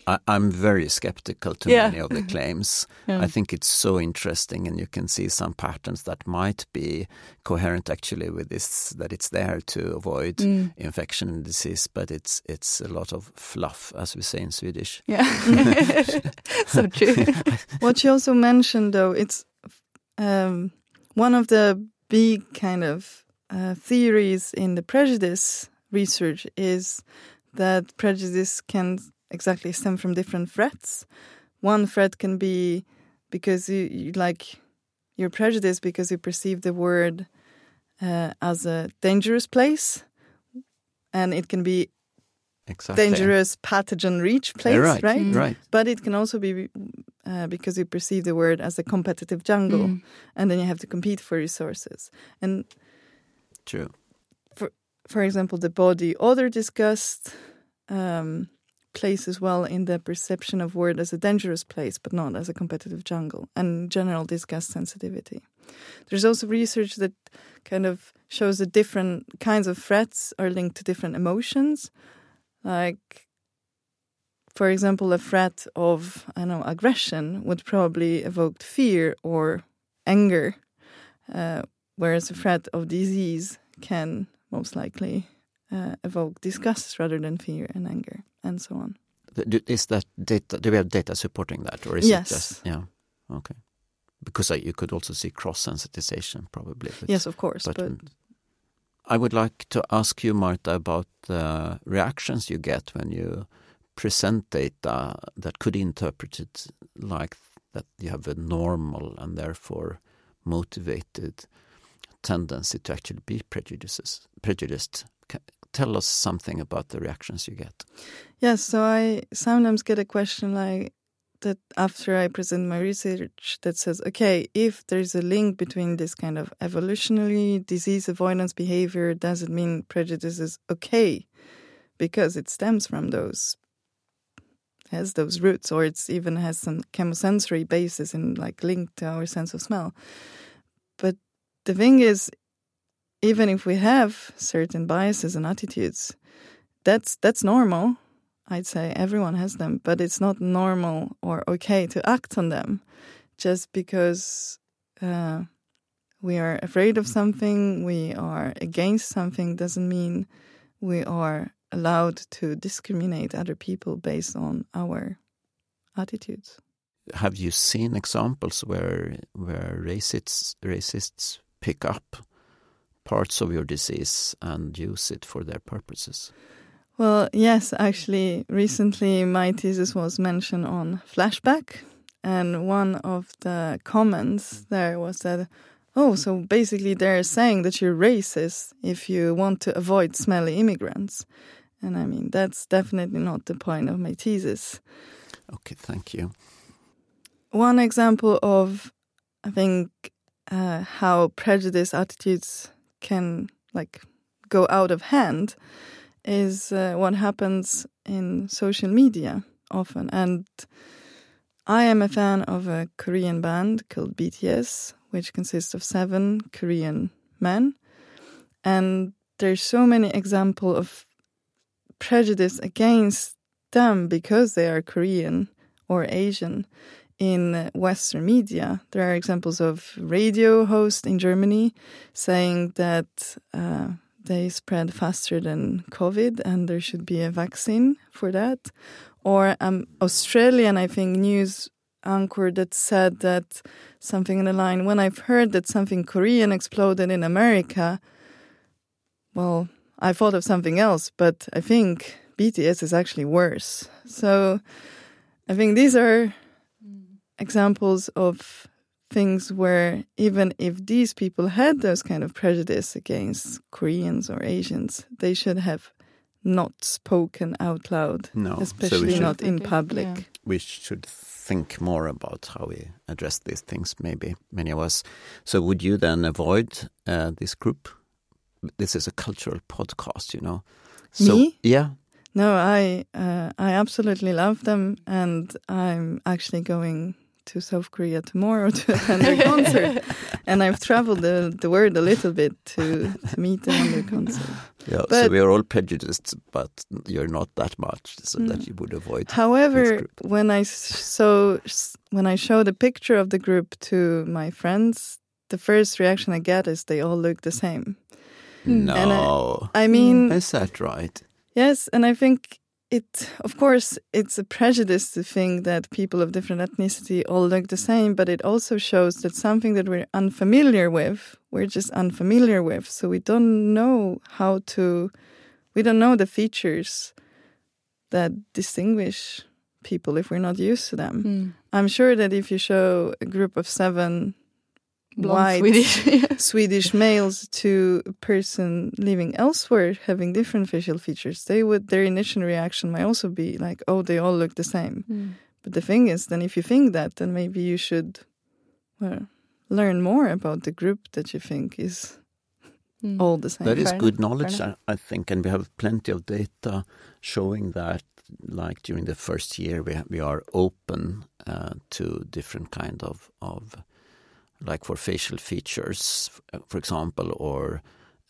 I, I'm very skeptical to Yeah. many of the (laughs) claims. Yeah. I think it's so interesting, and you can see some patterns that might be coherent actually with this. That it's there to avoid mm, infection and disease, but it's it's a lot of fluff, as we say in Swedish. yeah, (laughs) so true. (laughs) What you also mentioned, though, it's um, one of the big kind of uh, theories in the prejudice research is that prejudice can exactly stem from different threats. One threat can be because you, you like you're prejudiced because you perceive the word uh, as a dangerous place, and it can be Exactly. dangerous pathogen reach place, Yeah, right, right? Mm. right. But it can also be uh, because you perceive the word as a competitive jungle, Mm. and then you have to compete for resources. And True. for example, the body odor disgust um, plays as well in the perception of word as a dangerous place, but not as a competitive jungle, and general disgust sensitivity. There's also research that kind of shows that different kinds of threats are linked to different emotions. Like, for example, a threat of, I know, aggression would probably evoke fear or anger, uh, whereas a threat of disease can most likely uh, evoke disgust rather than fear and anger, and so on. Is that data? Do we have data supporting that, or is Yes. it just yeah? Okay, because I, you could also see cross sensitization probably. But, yes, of course, but, but, I would like to ask you, Marta, about the reactions you get when you present data that could interpret it like that you have a normal and therefore motivated tendency to actually be prejudices, prejudiced. Tell us something about the reactions you get. yes. So I sometimes get a question like that after I present my research that says, okay, if there's a link between this kind of evolutionary disease avoidance behavior, does it mean prejudice is okay? Because it stems from those has those roots, or it's even has some chemosensory basis in like linked to our sense of smell. But the thing is, even if we have certain biases and attitudes, that's that's normal. I'd say everyone has them, but it's not normal or okay to act on them just because uh, we are afraid of something, we are against something, doesn't mean we are allowed to discriminate other people based on our attitudes. Have you seen examples where where racists racists pick up parts of your disease and use it for their purposes? Well, yes, actually, recently my thesis was mentioned on Flashback, and one of the comments there was that, oh, so basically they're saying that you're racist if you want to avoid smelly immigrants. And I mean, that's definitely not the point of my thesis. Okay, thank you. One example of, I think, uh, how prejudice attitudes can like go out of hand is uh, what happens in social media often. And I am a fan of a Korean band called BTS, which consists of seven Korean men. And there's so many examples of prejudice against them because they are Korean or Asian in Western media. There are examples of radio hosts in Germany saying that uh, they spread faster than COVID and there should be a vaccine for that. Or um, Australian, I think, news anchor that said that something in the line when I've heard that something Korean exploded in America, well, I thought of something else, but I think BTS is actually worse. So I think these are examples of things where even if these people had those kind of prejudice against Koreans or Asians, they should have not spoken out loud, No, especially we should, not in Okay, public. yeah. we should think more about how we address these things. Maybe many of us. So, would you then avoid uh, this group? This is a cultural podcast, you know. So, Me? Yeah. No, I uh, I absolutely love them, and I'm actually going to South Korea tomorrow to (laughs) attend their concert. (laughs) And I've traveled the, the world a little bit to, to meet them on their concert. Yeah, so we are all prejudiced, but you're not that much, so Mm. that you would avoid. However, when I so when I showed the picture of the group to my friends, the first reaction I get is they all look the same. No, And I mean, is that right? Yes, and I think it, of course, it's a prejudice to think that people of different ethnicity all look the same, but it also shows that something that we're unfamiliar with, we're just unfamiliar with. So we don't know how to, we don't know the features that distinguish people if we're not used to them. Mm. I'm sure that if you show a group of seven white Swedish. (laughs) Swedish males to a person living elsewhere having different facial features, they would their initial reaction might also be like, "Oh, they all look the same." Mm. But the thing is, then if you think that, then maybe you should, well, learn more about the group that you think is Mm. all the same. That is Fair good enough, knowledge, I. I think, and we have plenty of data showing that, like during the first year, we we are open uh, to different kind of of like for facial features, for example, or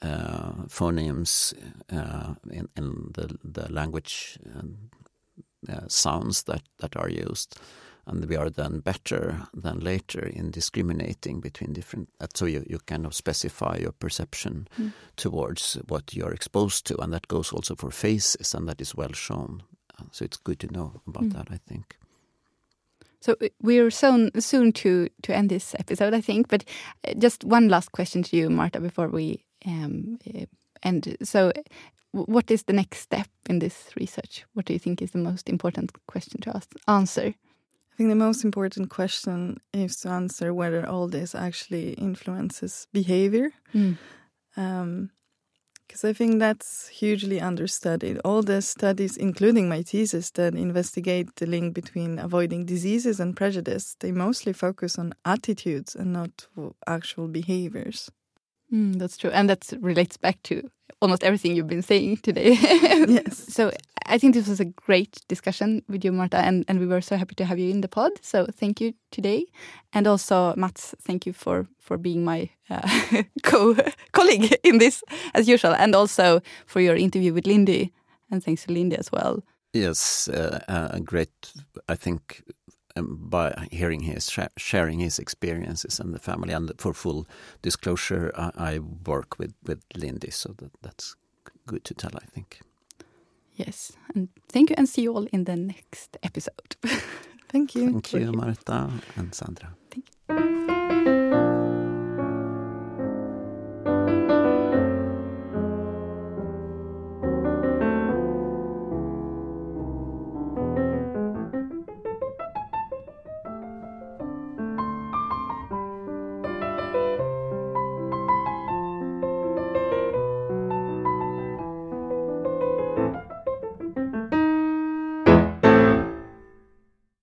uh, phonemes uh, in, in the the language um, uh, sounds that that are used. And we are then better than later in discriminating between different. uh, So you, you kind of specify your perception Mm. towards what you're exposed to, and that goes also for faces, and that is well shown. Uh, So it's good to know about Mm. that, I think. So uh, we're soon soon to to end this episode, I think. But uh, just one last question to you, Marta, before we um, uh, end. So, what is the next step in this research? What do you think is the most important question to ask, answer? I think the most important question is to answer whether all this actually influences behavior. Because I think that's hugely understudied. All the studies, including my thesis, that investigate the link between avoiding diseases and prejudice, they mostly focus on attitudes and not actual behaviors. Mm, that's true, and that relates back to almost everything you've been saying today. (laughs) Yes. So, I think this was a great discussion with you, Marta, and, and we were so happy to have you in the pod. So thank you today. And also, Mats, thank you for, for being my uh, (laughs) co colleague in this, as usual, and also for your interview with Lindy. And thanks to Lindy as well. Yes, uh, uh, great. I think um, by hearing his sh sharing his experiences and the family, and for full disclosure, I, I work with with Lindy, so that, that's good to tell. I think. Yes, and thank you, and see you all in the next episode. (laughs) thank you. Thank you, Marta and Sandra. Thank you.